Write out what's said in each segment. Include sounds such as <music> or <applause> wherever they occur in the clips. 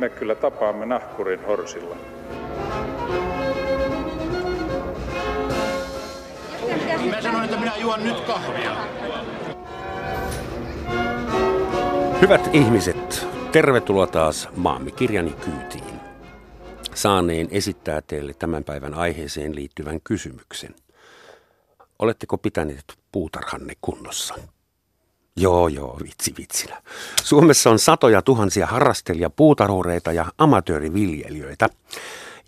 me kyllä tapaamme nahkurin horsilla. Mä sanoin, että minä juon nyt kahvia. Hyvät ihmiset, tervetuloa taas maamme kirjani kyytiin. Saaneen esittää teille tämän päivän aiheeseen liittyvän kysymyksen. Oletteko pitäneet puutarhanne kunnossa? Joo, joo, vitsi vitsinä. Suomessa on satoja tuhansia harrastelija puutarhureita ja amatööriviljelijöitä.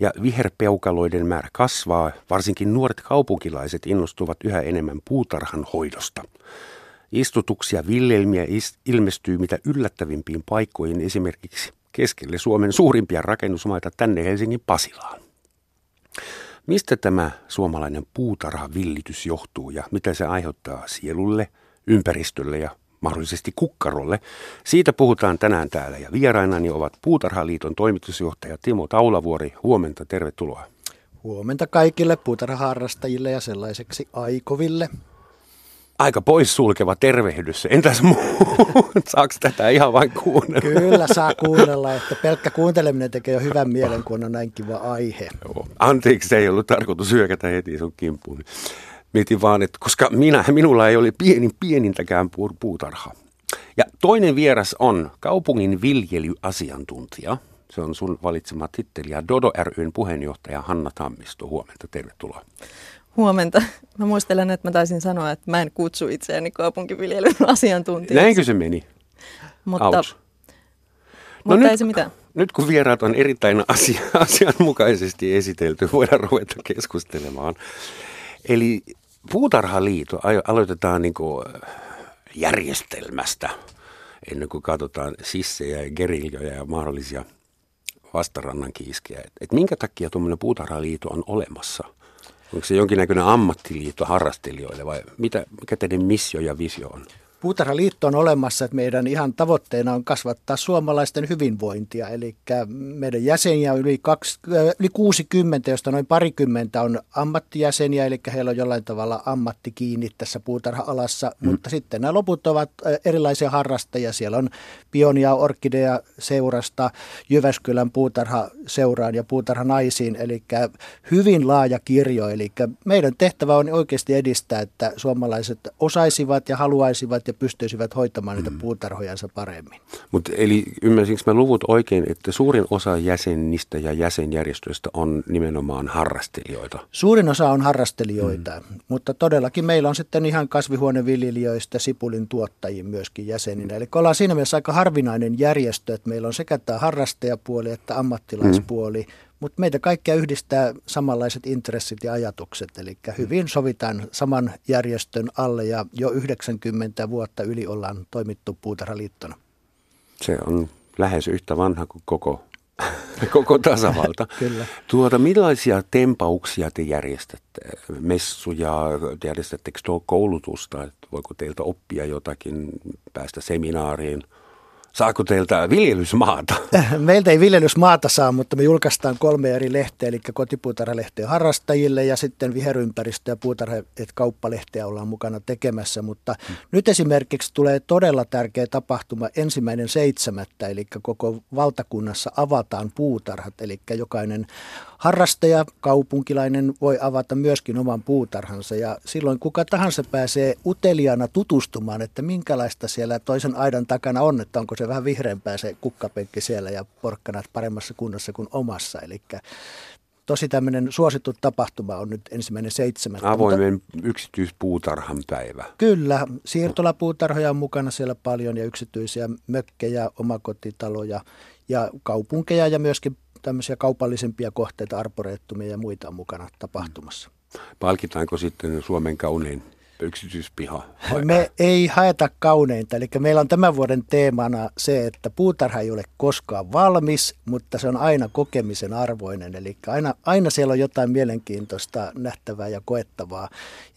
Ja viherpeukaloiden määrä kasvaa, varsinkin nuoret kaupunkilaiset innostuvat yhä enemmän puutarhan hoidosta. Istutuksia viljelmiä ilmestyy mitä yllättävimpiin paikkoihin esimerkiksi keskelle Suomen suurimpia rakennusmaita tänne Helsingin Pasilaan. Mistä tämä suomalainen puutarhavillitys johtuu ja mitä se aiheuttaa sielulle, ympäristölle ja mahdollisesti kukkarolle? Siitä puhutaan tänään täällä ja vierainani ovat Puutarhaliiton toimitusjohtaja Timo Taulavuori. Huomenta, tervetuloa. Huomenta kaikille puutarhaharrastajille ja sellaiseksi aikoville aika poissulkeva tervehdys. Entäs muu? <laughs> Saako tätä ihan vain kuunnella? Kyllä saa kuunnella, että pelkkä kuunteleminen tekee jo hyvän mielen, kun on näin kiva aihe. Joo. Anteeksi, se ei ollut tarkoitus hyökätä heti sun kimppuun. Mietin vaan, että koska minä, minulla ei ole pienin, pienintäkään puutarha. Ja toinen vieras on kaupungin viljelyasiantuntija. Se on sun valitsema titteli ja Dodo ryn puheenjohtaja Hanna Tammisto. Huomenta, tervetuloa. Huomenta. Mä muistelen, että mä taisin sanoa, että mä en kutsu itseäni kaupunkiviljelyn asiantuntijaksi. Näinkö se meni? Mutta, Ouch. mutta no ei nyt, se mitään. Nyt kun vieraat on erittäin asia, asianmukaisesti esitelty, voidaan ruveta keskustelemaan. Eli Puutarhaliitto aloitetaan niin järjestelmästä ennen kuin katsotaan sissejä ja geriljoja ja mahdollisia vastarannan kiiskejä. Et, et minkä takia tuommoinen puutarhaliitto on olemassa – Onko se jonkinnäköinen ammattiliitto harrastelijoille vai mitä, mikä teidän missio ja visio on? Puutarhaliitto on olemassa, että meidän ihan tavoitteena on kasvattaa suomalaisten hyvinvointia. Eli meidän jäseniä on yli, kaksi, yli 60, josta noin parikymmentä on ammattijäseniä, eli heillä on jollain tavalla ammatti kiinni tässä puutarha-alassa. Mm. Mutta sitten nämä loput ovat erilaisia harrastajia. Siellä on Pionia Orkidea seurasta, Jyväskylän puutarha-seuraan ja puutarha-naisiin, eli hyvin laaja kirjo. Eli meidän tehtävä on oikeasti edistää, että suomalaiset osaisivat ja haluaisivat ja pystyisivät hoitamaan niitä mm. puutarhojansa paremmin. Mutta eli ymmärsinkö mä luvut oikein, että suurin osa jäsenistä ja jäsenjärjestöistä on nimenomaan harrastelijoita? Suurin osa on harrastelijoita, mm. mutta todellakin meillä on sitten ihan kasvihuoneviljelijöistä sipulin tuottajia myöskin jäseninä. Eli ollaan siinä mielessä aika harvinainen järjestö, että meillä on sekä tämä harrastajapuoli että ammattilaispuoli, mm mutta meitä kaikkia yhdistää samanlaiset intressit ja ajatukset, eli hyvin sovitaan saman järjestön alle ja jo 90 vuotta yli ollaan toimittu Puutarhaliittona. Se on lähes yhtä vanha kuin koko, <laughs> koko tasavalta. <laughs> Kyllä. Tuota, millaisia tempauksia te järjestätte? Messuja, järjestättekö tuo koulutusta? Että voiko teiltä oppia jotakin, päästä seminaariin – Saako teiltä viljelysmaata? <laughs> Meiltä ei viljelysmaata saa, mutta me julkaistaan kolme eri lehteä, eli kotipuutarhalehteä harrastajille ja sitten viherympäristö- ja puutarha- kauppalehteä ollaan mukana tekemässä. Mutta hmm. nyt esimerkiksi tulee todella tärkeä tapahtuma ensimmäinen seitsemättä, eli koko valtakunnassa avataan puutarhat, eli jokainen harrastaja, kaupunkilainen voi avata myöskin oman puutarhansa ja silloin kuka tahansa pääsee uteliaana tutustumaan, että minkälaista siellä toisen aidan takana on, että onko se vähän vihreämpää se kukkapenkki siellä ja porkkanat paremmassa kunnossa kuin omassa. Eli tosi tämmöinen suosittu tapahtuma on nyt ensimmäinen seitsemän. Avoimen mutta, yksityispuutarhan päivä. Kyllä, siirtolapuutarhoja on mukana siellä paljon ja yksityisiä mökkejä, omakotitaloja ja kaupunkeja ja myöskin tämmöisiä kaupallisempia kohteita, arporeettumia ja muita on mukana tapahtumassa. Palkitaanko sitten Suomen kaunein yksityispiha? Me ei haeta kauneinta. Eli meillä on tämän vuoden teemana se, että puutarha ei ole koskaan valmis, mutta se on aina kokemisen arvoinen. Eli aina, aina siellä on jotain mielenkiintoista nähtävää ja koettavaa.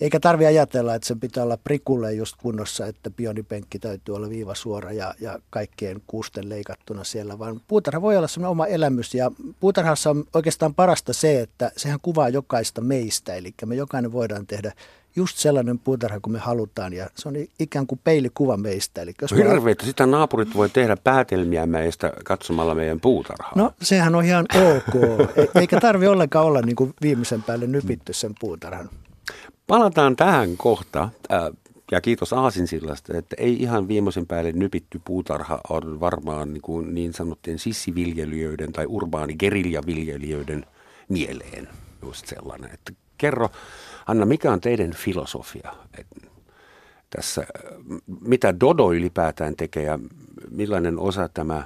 Eikä tarvitse ajatella, että se pitää olla prikulle just kunnossa, että pionipenkki täytyy olla viiva suora ja, ja kaikkien kuusten leikattuna siellä, vaan puutarha voi olla semmoinen oma elämys. Ja puutarhassa on oikeastaan parasta se, että sehän kuvaa jokaista meistä. Eli me jokainen voidaan tehdä just sellainen puutarha kuin me halutaan ja se on ikään kuin peilikuva meistä. Eli jos Hirveitä, sitä naapurit voi tehdä päätelmiä meistä katsomalla meidän puutarhaa. No sehän on ihan ok, e- eikä tarvi ollenkaan olla niin kuin viimeisen päälle nypitty sen puutarhan. Palataan tähän kohta. Ja kiitos Aasinsillasta, että ei ihan viimeisen päälle nypitty puutarha on varmaan niin, kuin niin sanottujen sissiviljelijöiden tai urbaani geriljaviljelijöiden mieleen just sellainen. Että kerro, Anna, mikä on teidän filosofia että tässä, mitä Dodo ylipäätään tekee ja millainen osa tämä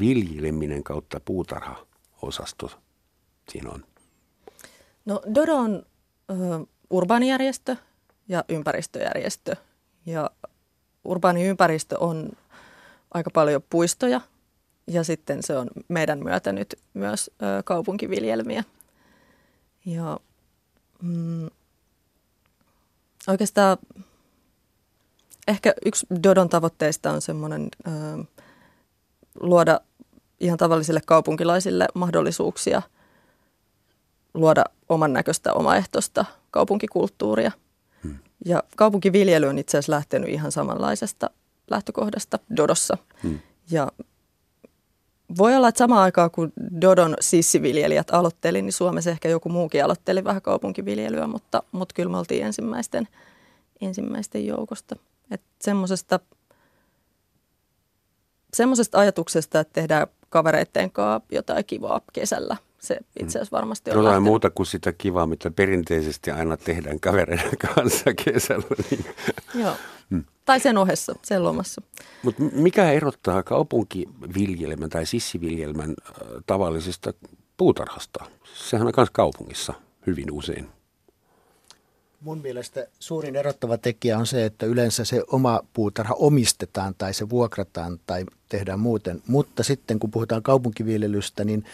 viljeleminen kautta puutarha-osasto siinä on? No Dodo on ö, urbaanijärjestö ja ympäristöjärjestö. Ja urbaani ympäristö on aika paljon puistoja ja sitten se on meidän myötä nyt myös ö, kaupunkiviljelmiä. Ja mm, oikeastaan ehkä yksi Dodon tavoitteista on semmoinen luoda ihan tavallisille kaupunkilaisille mahdollisuuksia luoda oman näköistä omaehtoista kaupunkikulttuuria. Hmm. Ja kaupunkiviljely on itse asiassa lähtenyt ihan samanlaisesta lähtökohdasta Dodossa. Hmm. Ja voi olla, että samaan aikaan kun Dodon sissiviljelijät aloitteli, niin Suomessa ehkä joku muukin aloitteli vähän kaupunkiviljelyä, mutta, mutta kyllä me oltiin ensimmäisten, ensimmäisten joukosta. Että semmoisesta, ajatuksesta, että tehdään kavereitten kanssa jotain kivaa kesällä. Se itse asiassa varmasti on Jotain lähtenyt. muuta kuin sitä kivaa, mitä perinteisesti aina tehdään kavereiden <laughs> kanssa kesällä. Niin. Joo. Hmm. Tai sen ohessa, sen lomassa. Mutta mikä erottaa kaupunkiviljelmän tai sissiviljelmän äh, tavallisesta puutarhasta? Sehän on myös kaupungissa hyvin usein. Mun mielestä suurin erottava tekijä on se, että yleensä se oma puutarha omistetaan tai se vuokrataan tai tehdään muuten. Mutta sitten kun puhutaan kaupunkiviljelystä, niin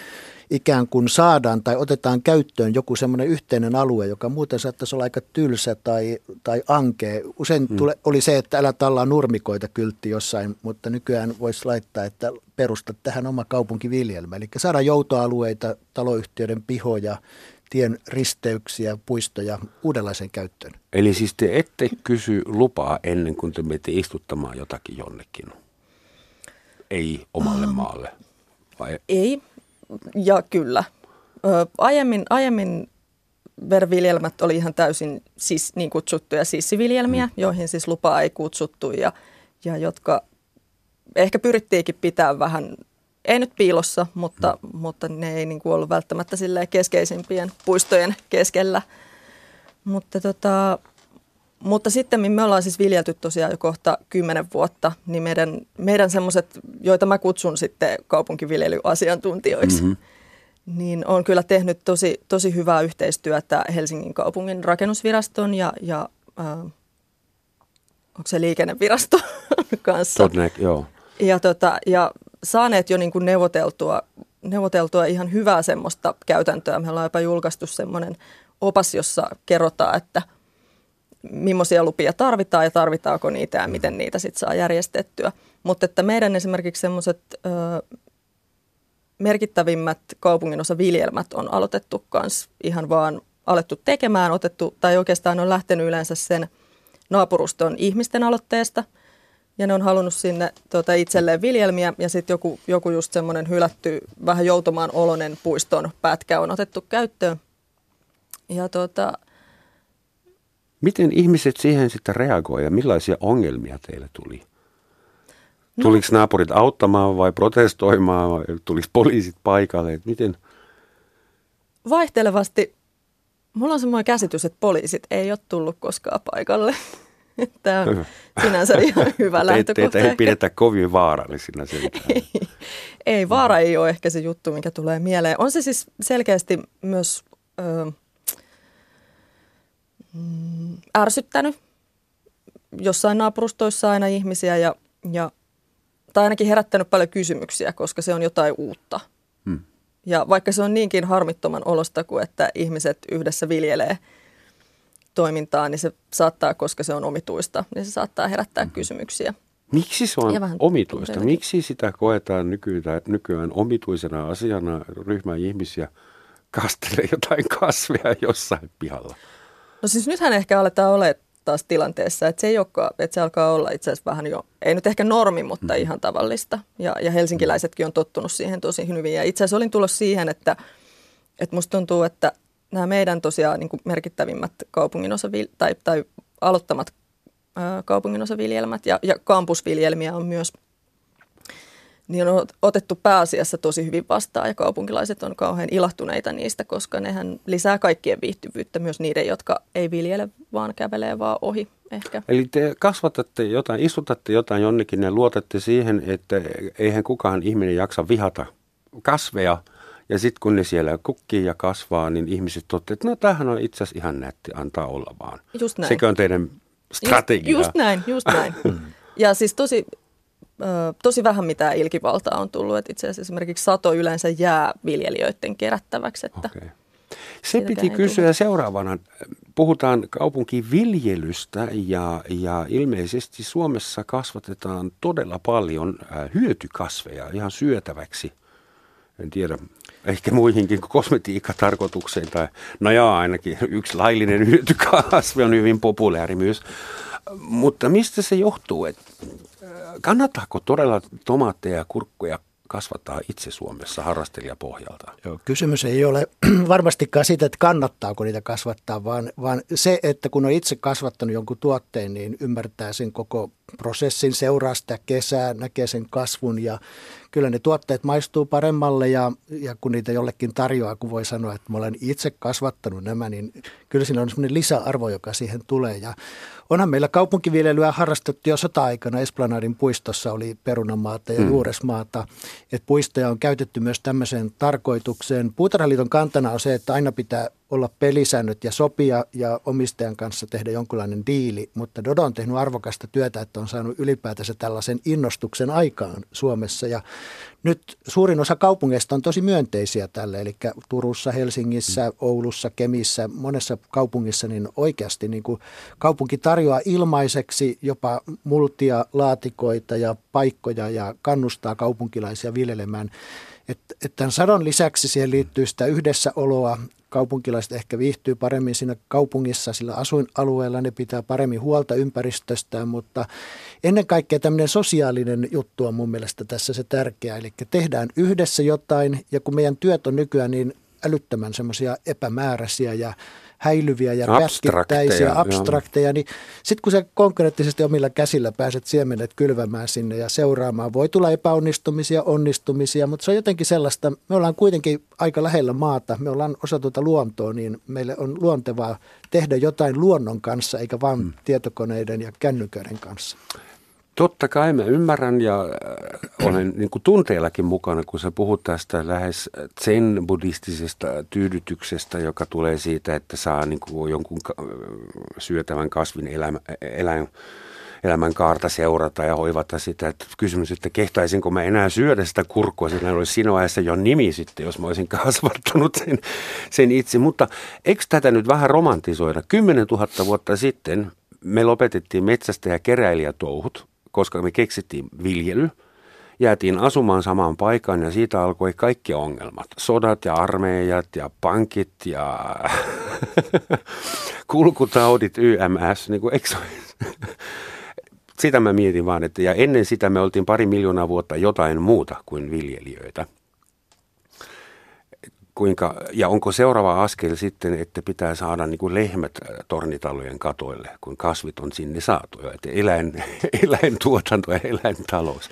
ikään kuin saadaan tai otetaan käyttöön joku semmoinen yhteinen alue, joka muuten saattaisi olla aika tylsä tai, tai ankea. Usein hmm. tule, oli se, että älä tallaa nurmikoita kyltti jossain, mutta nykyään voisi laittaa, että perusta tähän oma kaupunkiviljelmä. Eli saada joutoalueita, taloyhtiöiden pihoja, tien risteyksiä, puistoja uudenlaisen käyttöön. Eli siis te ette kysy lupaa ennen kuin te menette istuttamaan jotakin jonnekin? Ei omalle maalle? Vai? Ei, ja kyllä. Ö, aiemmin, aiemmin verviljelmät oli ihan täysin siis, niin kutsuttuja sissiviljelmiä, mm. joihin siis lupaa ei kutsuttu ja, ja jotka ehkä pyrittiinkin pitää vähän, ei nyt piilossa, mutta, mm. mutta ne ei niin kuin ollut välttämättä keskeisimpien puistojen keskellä. Mutta tota, mutta sitten me ollaan siis viljelty tosiaan jo kohta kymmenen vuotta, niin meidän, meidän semmoiset, joita mä kutsun sitten kaupunkiviljelyasiantuntijoiksi, mm-hmm. niin on kyllä tehnyt tosi, tosi hyvää yhteistyötä Helsingin kaupungin rakennusviraston ja, ja äh, onko se liikenneviraston <laughs> kanssa. Todnek, joo. Ja, tota, ja saaneet jo niin kuin neuvoteltua, neuvoteltua ihan hyvää semmoista käytäntöä. Me ollaan jopa julkaistu semmoinen opas, jossa kerrotaan, että – millaisia lupia tarvitaan ja tarvitaanko niitä ja miten niitä sitten saa järjestettyä. Mutta että meidän esimerkiksi semmoiset merkittävimmät kaupunginosa viljelmät on aloitettu kans ihan vaan alettu tekemään, otettu, tai oikeastaan on lähtenyt yleensä sen naapuruston ihmisten aloitteesta, ja ne on halunnut sinne tuota, itselleen viljelmiä, ja sitten joku, joku just semmoinen hylätty, vähän joutomaan olonen puiston pätkä on otettu käyttöön. Ja tuota, Miten ihmiset siihen sitten reagoivat ja millaisia ongelmia teille tuli? No. Tuliko naapurit auttamaan vai protestoimaan vai tuliko poliisit paikalle? Miten? Vaihtelevasti. Mulla on semmoinen käsitys, että poliisit ei ole tullut koskaan paikalle. <laughs> Tämä on sinänsä ihan hyvä lähtökohta. Teitä ei pidetä kovin vaarallisina <laughs> ei, ei, vaara ei ole ehkä se juttu, mikä tulee mieleen. On se siis selkeästi myös... Ö, mm, ärsyttänyt jossain naapurustoissa aina ihmisiä ja, ja, tai ainakin herättänyt paljon kysymyksiä, koska se on jotain uutta. Hmm. Ja vaikka se on niinkin harmittoman olosta kuin, että ihmiset yhdessä viljelee toimintaa, niin se saattaa, koska se on omituista, niin se saattaa herättää hmm. kysymyksiä. Miksi se on omituista? Teilläkin. Miksi sitä koetaan nykyään, nykyään omituisena asiana ryhmä ihmisiä kastelee jotain kasveja jossain pihalla? No No siis nythän ehkä aletaan olla taas tilanteessa, että se, ei olekaan, että se alkaa olla itse asiassa vähän jo, ei nyt ehkä normi, mutta mm. ihan tavallista. Ja, ja helsinkiläisetkin on tottunut siihen tosi hyvin. Ja itse asiassa olin tullut siihen, että, että musta tuntuu, että nämä meidän tosiaan niin merkittävimmät kaupunginosavi- tai, tai aloittamat kaupunginosaviljelmät ja, ja kampusviljelmiä on myös niin on otettu pääasiassa tosi hyvin vastaan ja kaupunkilaiset on kauhean ilahtuneita niistä, koska nehän lisää kaikkien viihtyvyyttä, myös niiden, jotka ei viljele, vaan kävelee vaan ohi ehkä. Eli te kasvatatte jotain, istutatte jotain jonnekin ja luotatte siihen, että eihän kukaan ihminen jaksa vihata kasveja, ja sitten kun ne siellä kukkii ja kasvaa, niin ihmiset toteavat, että no tämähän on itse asiassa ihan nätti, antaa olla vaan. Just näin. Sekö on teidän strategia? Just, just näin, just näin. <clears throat> ja siis tosi tosi vähän mitään ilkivaltaa on tullut. Että itse asiassa esimerkiksi sato yleensä jää viljelijöiden kerättäväksi. Että okay. Se piti kysyä tule. seuraavana. Puhutaan kaupunkiviljelystä ja, ja ilmeisesti Suomessa kasvatetaan todella paljon hyötykasveja ihan syötäväksi. En tiedä, ehkä muihinkin kuin kosmetiikkatarkoitukseen. Tai, no joo, ainakin yksi laillinen <laughs> hyötykasvi on hyvin populääri myös. Mutta mistä se johtuu, että kannattaako todella tomaatteja ja kurkkuja kasvattaa itse Suomessa harrastelijapohjalta? Joo, kysymys ei ole <clears throat> varmastikaan siitä, että kannattaako niitä kasvattaa, vaan, vaan se, että kun on itse kasvattanut jonkun tuotteen, niin ymmärtää sen koko prosessin, seuraa sitä kesää, näkee sen kasvun ja kyllä ne tuotteet maistuu paremmalle ja, ja kun niitä jollekin tarjoaa, kun voi sanoa, että mä olen itse kasvattanut nämä, niin kyllä siinä on semmoinen lisäarvo, joka siihen tulee ja Onhan meillä kaupunkiviljelyä harrastettu jo sota-aikana. Esplanadin puistossa oli perunamaata ja mm. juuresmaata. Et puistoja on käytetty myös tämmöiseen tarkoitukseen. Puutarhaliiton kantana on se, että aina pitää olla pelisäännöt ja sopia ja omistajan kanssa tehdä jonkinlainen diili, mutta Dodo on tehnyt arvokasta työtä, että on saanut ylipäätänsä tällaisen innostuksen aikaan Suomessa ja nyt suurin osa kaupungeista on tosi myönteisiä tälle, eli Turussa, Helsingissä, Oulussa, Kemissä, monessa kaupungissa niin oikeasti niin kuin kaupunki tarjoaa ilmaiseksi jopa multia, laatikoita ja paikkoja ja kannustaa kaupunkilaisia viljelemään. Että et tämän sadon lisäksi siihen liittyy sitä yhdessäoloa, kaupunkilaiset ehkä viihtyy paremmin siinä kaupungissa, sillä asuinalueella ne pitää paremmin huolta ympäristöstään, mutta ennen kaikkea tämmöinen sosiaalinen juttu on mun mielestä tässä se tärkeä. Eli tehdään yhdessä jotain ja kun meidän työt on nykyään niin älyttömän semmoisia epämääräisiä ja häilyviä ja pätkittäisiä, abstrakteja, niin sitten kun sä konkreettisesti omilla käsillä pääset siemenet kylvämään sinne ja seuraamaan, voi tulla epäonnistumisia, onnistumisia, mutta se on jotenkin sellaista, me ollaan kuitenkin aika lähellä maata, me ollaan osa tuota luontoa, niin meille on luontevaa tehdä jotain luonnon kanssa, eikä vain hmm. tietokoneiden ja kännyköiden kanssa. Totta kai mä ymmärrän ja äh, olen niin kuin tunteellakin mukana, kun sä puhut tästä lähes zen-buddhistisesta tyydytyksestä, joka tulee siitä, että saa niin kuin jonkun syötävän kasvin elämä, eläin, elämän kaarta seurata ja hoivata sitä. Että kysymys, että kehtaisinko mä enää syödä sitä kurkkua, sillä olisi sinua ajassa jo nimi sitten, jos mä olisin <laughs> kasvattanut sen, sen itse. Mutta eikö tätä nyt vähän romantisoida? 10 000 vuotta sitten me lopetettiin metsästä ja keräilijätouhut koska me keksittiin viljely, jäätiin asumaan samaan paikkaan ja siitä alkoi kaikki ongelmat. Sodat ja armeijat ja pankit ja <laughs> kulkutaudit, YMS, niin kuin, eikö Sitä mä mietin vaan, että ja ennen sitä me oltiin pari miljoonaa vuotta jotain muuta kuin viljelijöitä kuinka, ja onko seuraava askel sitten, että pitää saada niin kuin lehmät äh, tornitalojen katoille, kun kasvit on sinne saatu, että eläin, <laughs> eläintuotanto ja eläintalous.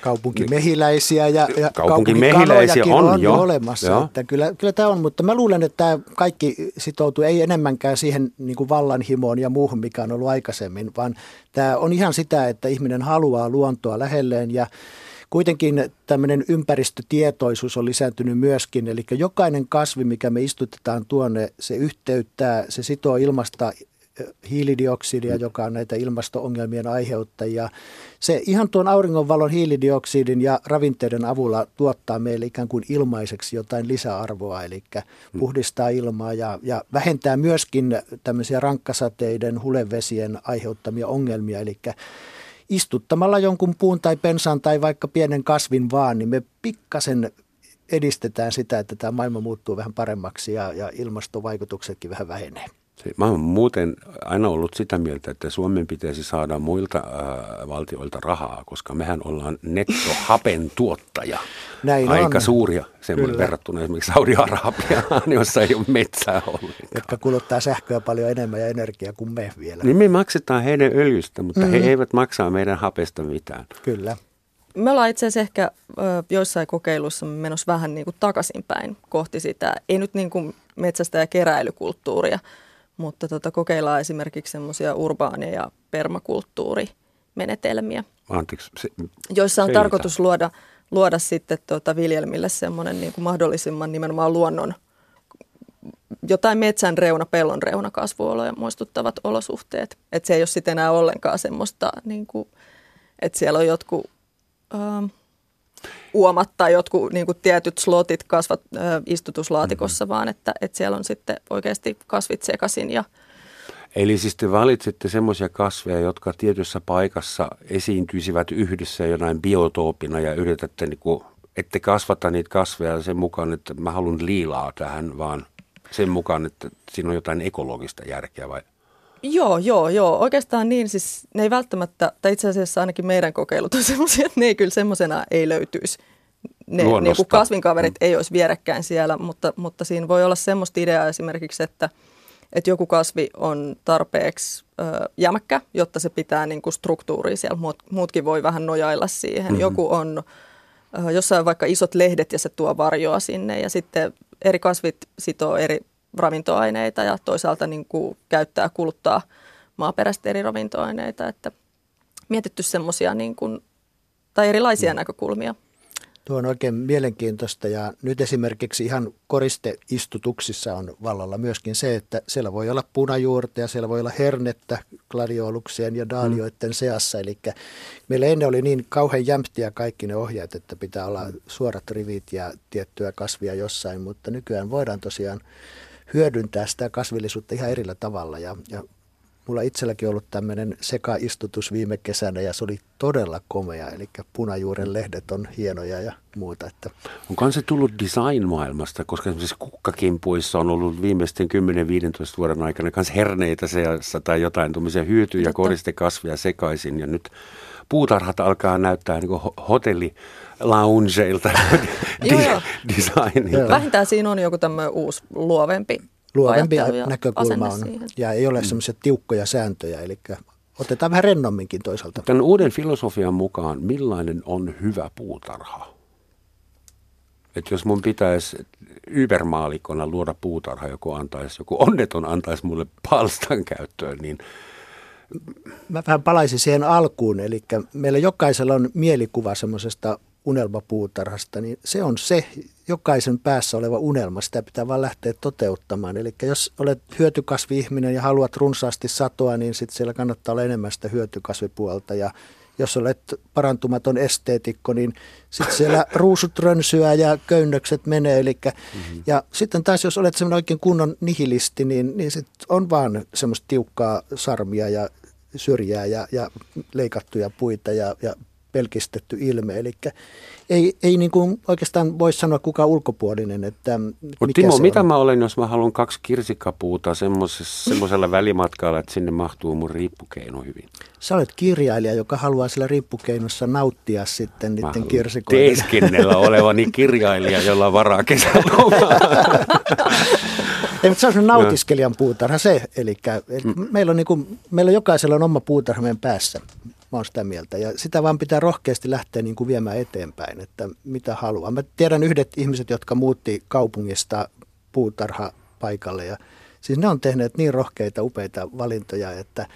Kaupunkimehiläisiä ja, ja kaupunkimehiläisiä on, on jo olemassa. Että kyllä, kyllä tämä on, mutta mä luulen, että tämä kaikki sitoutuu ei enemmänkään siihen niin kuin vallanhimoon ja muuhun, mikä on ollut aikaisemmin, vaan tämä on ihan sitä, että ihminen haluaa luontoa lähelleen ja Kuitenkin tämmöinen ympäristötietoisuus on lisääntynyt myöskin, eli jokainen kasvi, mikä me istutetaan tuonne, se yhteyttää, se sitoo ilmasta eh, hiilidioksidia, joka on näitä ilmasto-ongelmien aiheuttajia. Se ihan tuon auringonvalon hiilidioksidin ja ravinteiden avulla tuottaa meille ikään kuin ilmaiseksi jotain lisäarvoa, eli mm. puhdistaa ilmaa ja, ja vähentää myöskin tämmöisiä rankkasateiden, hulevesien aiheuttamia ongelmia, eli istuttamalla jonkun puun tai pensan tai vaikka pienen kasvin vaan, niin me pikkasen edistetään sitä, että tämä maailma muuttuu vähän paremmaksi ja, ja ilmastovaikutuksetkin vähän vähenee. Mä oon muuten aina ollut sitä mieltä, että Suomen pitäisi saada muilta äh, valtioilta rahaa, koska mehän ollaan nettohapen tuottaja. <laughs> Näin Aika on. suuria semmoinen verrattuna esimerkiksi Saudi-Arabiaan, <laughs> jossa ei ole metsää ollenkaan. Jotka kuluttaa sähköä paljon enemmän ja energiaa kuin me vielä. Niin me maksetaan heidän öljystä, mutta mm-hmm. he eivät maksaa meidän hapesta mitään. Kyllä. Me ollaan itse asiassa ehkä joissain kokeiluissa menossa vähän niin kuin takaisinpäin kohti sitä, ei nyt niin kuin metsästä ja keräilykulttuuria, mutta tota, kokeillaan esimerkiksi semmoisia urbaania- ja permakulttuurimenetelmiä, Anteeksi, se, joissa on Selitä. tarkoitus luoda, luoda sitten tota viljelmille semmoinen niin kuin mahdollisimman nimenomaan luonnon, jotain metsän reuna, pellon reuna kasvuoloja muistuttavat olosuhteet. Että se ei ole sitten enää ollenkaan semmoista, niin kuin, että siellä on jotkut ähm, uomat tai jotkut niin kuin tietyt slotit kasvat äh, istutuslaatikossa, mm-hmm. vaan että, että siellä on sitten oikeasti kasvit sekaisin ja Eli siis te valitsette semmoisia kasveja, jotka tietyssä paikassa esiintyisivät yhdessä jonain biotoopina ja yritätte, niin kuin, ette kasvata niitä kasveja sen mukaan, että mä haluan liilaa tähän, vaan sen mukaan, että siinä on jotain ekologista järkeä vai? Joo, joo, joo. Oikeastaan niin, siis ne ei välttämättä, tai itse asiassa ainakin meidän kokeilut on <laughs> semmoisia, että ne ei kyllä semmoisena ei löytyisi. Ne niin kuin kasvinkaverit mm. ei olisi vierekkäin siellä, mutta, mutta siinä voi olla semmoista ideaa esimerkiksi, että, että joku kasvi on tarpeeksi ö, jämäkkä, jotta se pitää niin kuin struktuuria siellä. Muut, muutkin voi vähän nojailla siihen. Mm-hmm. Joku on ö, jossain vaikka isot lehdet ja se tuo varjoa sinne ja sitten eri kasvit sitoo eri ravintoaineita ja toisaalta niin kuin käyttää, kuluttaa maaperäistä eri ravintoaineita, että mietitty semmoisia niin kuin, tai erilaisia mm. näkökulmia. Tuo on oikein mielenkiintoista ja nyt esimerkiksi ihan koristeistutuksissa on vallalla myöskin se, että siellä voi olla punajuurta ja siellä voi olla hernettä gladioluksien ja daalioiden mm. seassa. Eli meillä ennen oli niin kauhean jämptiä kaikki ne ohjeet, että pitää olla suorat rivit ja tiettyä kasvia jossain, mutta nykyään voidaan tosiaan hyödyntää sitä kasvillisuutta ihan erillä tavalla ja, ja Mulla itselläkin ollut tämmöinen sekaistutus viime kesänä ja se oli todella komea, eli punajuuren lehdet on hienoja ja muuta. Että Onko se tullut design-maailmasta, koska esimerkiksi kukkakimpuissa on ollut viimeisten 10-15 vuoden aikana myös herneitä seassa tai jotain tuommoisia hyötyjä Totta. koristekasvia sekaisin ja nyt puutarhat alkaa näyttää niin hotelli loungeilta <laughs> designilta. Vähintään siinä on joku tämmöinen uusi luovempi luovempi näkökulma on siihen. ja ei ole semmoisia tiukkoja sääntöjä, eli otetaan vähän rennomminkin toisaalta. Tämän uuden filosofian mukaan, millainen on hyvä puutarha? Että jos mun pitäisi ybermaalikona luoda puutarha, joku antaisi, joku onneton antaisi mulle palstan käyttöön, niin Mä vähän palaisin siihen alkuun, eli meillä jokaisella on mielikuva semmoisesta unelmapuutarhasta, niin se on se jokaisen päässä oleva unelma, sitä pitää vaan lähteä toteuttamaan. Eli jos olet hyötykasvi-ihminen ja haluat runsaasti satoa, niin sitten siellä kannattaa olla enemmän sitä hyötykasvipuolta ja jos olet parantumaton esteetikko, niin sitten siellä <laughs> ruusut rönsyää ja köynnökset menee. Eli, mm-hmm. Ja sitten taas, jos olet semmoinen oikein kunnon nihilisti, niin, niin sit on vaan semmoista tiukkaa sarmia ja syrjää ja, ja leikattuja puita ja, ja pelkistetty ilme. Eli ei, ei niin kuin oikeastaan voi sanoa kukaan ulkopuolinen, että Mutta mikä Timo, se mitä mä olen, jos mä haluan kaksi kirsikkapuuta semmoisella välimatkalla, että sinne mahtuu mun riippukeino hyvin? Sä olet kirjailija, joka haluaa sillä riippukeinossa nauttia sitten Mä niiden kirsikoiden. teeskennellä olevani kirjailija, jolla on varaa kesälomaa. Ei, mutta se on nautiskelijan puutarha se. Eli, eli Mm. meillä, on niin kuin, meillä on jokaisella on oma puutarha meidän päässä. Mä oon sitä mieltä. Ja sitä vaan pitää rohkeasti lähteä niin kuin viemään eteenpäin, että mitä haluaa. Mä tiedän yhdet ihmiset, jotka muutti kaupungista puutarha paikalle. Ja siis ne on tehneet niin rohkeita, upeita valintoja, että,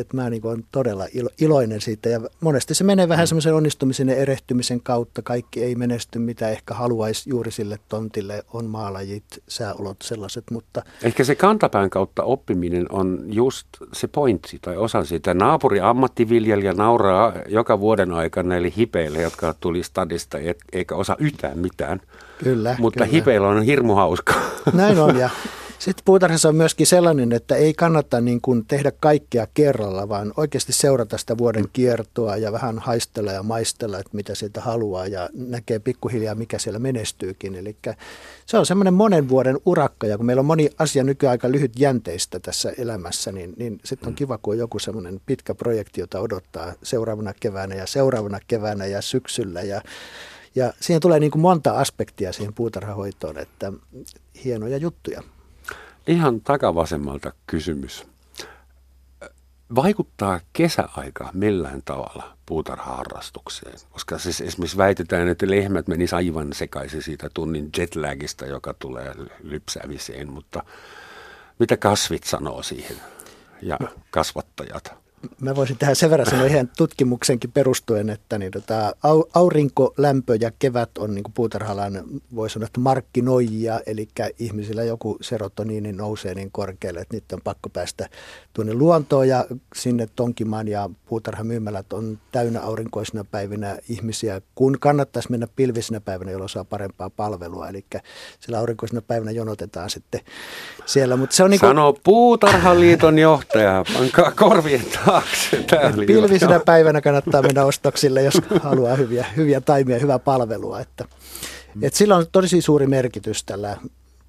että mä niin olen todella ilo, iloinen siitä. Ja monesti se menee vähän semmoisen onnistumisen ja erehtymisen kautta. Kaikki ei menesty, mitä ehkä haluaisi juuri sille tontille. On maalajit, sääolot sellaiset, mutta Ehkä se kantapään kautta oppiminen on just se pointti tai osa siitä. Naapuri ammattiviljelijä nauraa joka vuoden aikana näille hipeille, jotka tuli stadista eikä osaa yhtään mitään. kyllä. Mutta kyllä. hipeillä on hirmu hauskaa. Näin on ja, <laughs> Sitten puutarhassa on myöskin sellainen, että ei kannata niin kuin tehdä kaikkea kerralla, vaan oikeasti seurata sitä vuoden kiertoa ja vähän haistella ja maistella, että mitä sieltä haluaa ja näkee pikkuhiljaa, mikä siellä menestyykin. Eli se on semmoinen monen vuoden urakka ja kun meillä on moni asia nykyään aika lyhyt jänteistä tässä elämässä, niin, niin sitten on kiva, kun on joku semmoinen pitkä projekti, jota odottaa seuraavana keväänä ja seuraavana keväänä ja syksyllä ja ja siihen tulee niin kuin monta aspektia siihen puutarhahoitoon, että hienoja juttuja. Ihan takavasemmalta kysymys. Vaikuttaa kesäaika millään tavalla puutarhaharrastukseen? Koska siis esimerkiksi väitetään, että lehmät menis aivan sekaisin siitä tunnin jetlagista, joka tulee lypsäämiseen, mutta mitä kasvit sanoo siihen ja kasvattajat? Mä voisin tähän sen verran sanoa ihan tutkimuksenkin perustuen, että niin tota, aurinko, lämpö ja kevät on niin puutarhalan, voi sanoa, että markkinoijia, eli ihmisillä joku serotoniini nousee niin korkealle, että niitä on pakko päästä tuonne luontoon ja sinne tonkimaan. Ja puutarhamyymälät on täynnä aurinkoisina päivinä ihmisiä, kun kannattaisi mennä pilvisinä päivinä, jolloin saa parempaa palvelua, eli sillä aurinkoisina päivinä jonotetaan sitten siellä. Mutta se on niin kuin... Sano Puutarhaliiton johtaja, pankaa korvien taakse. Pilvisinä päivänä kannattaa mennä ostoksille, jos haluaa hyviä, hyviä taimia, hyvää palvelua. Että, mm. et sillä on tosi suuri merkitys tällä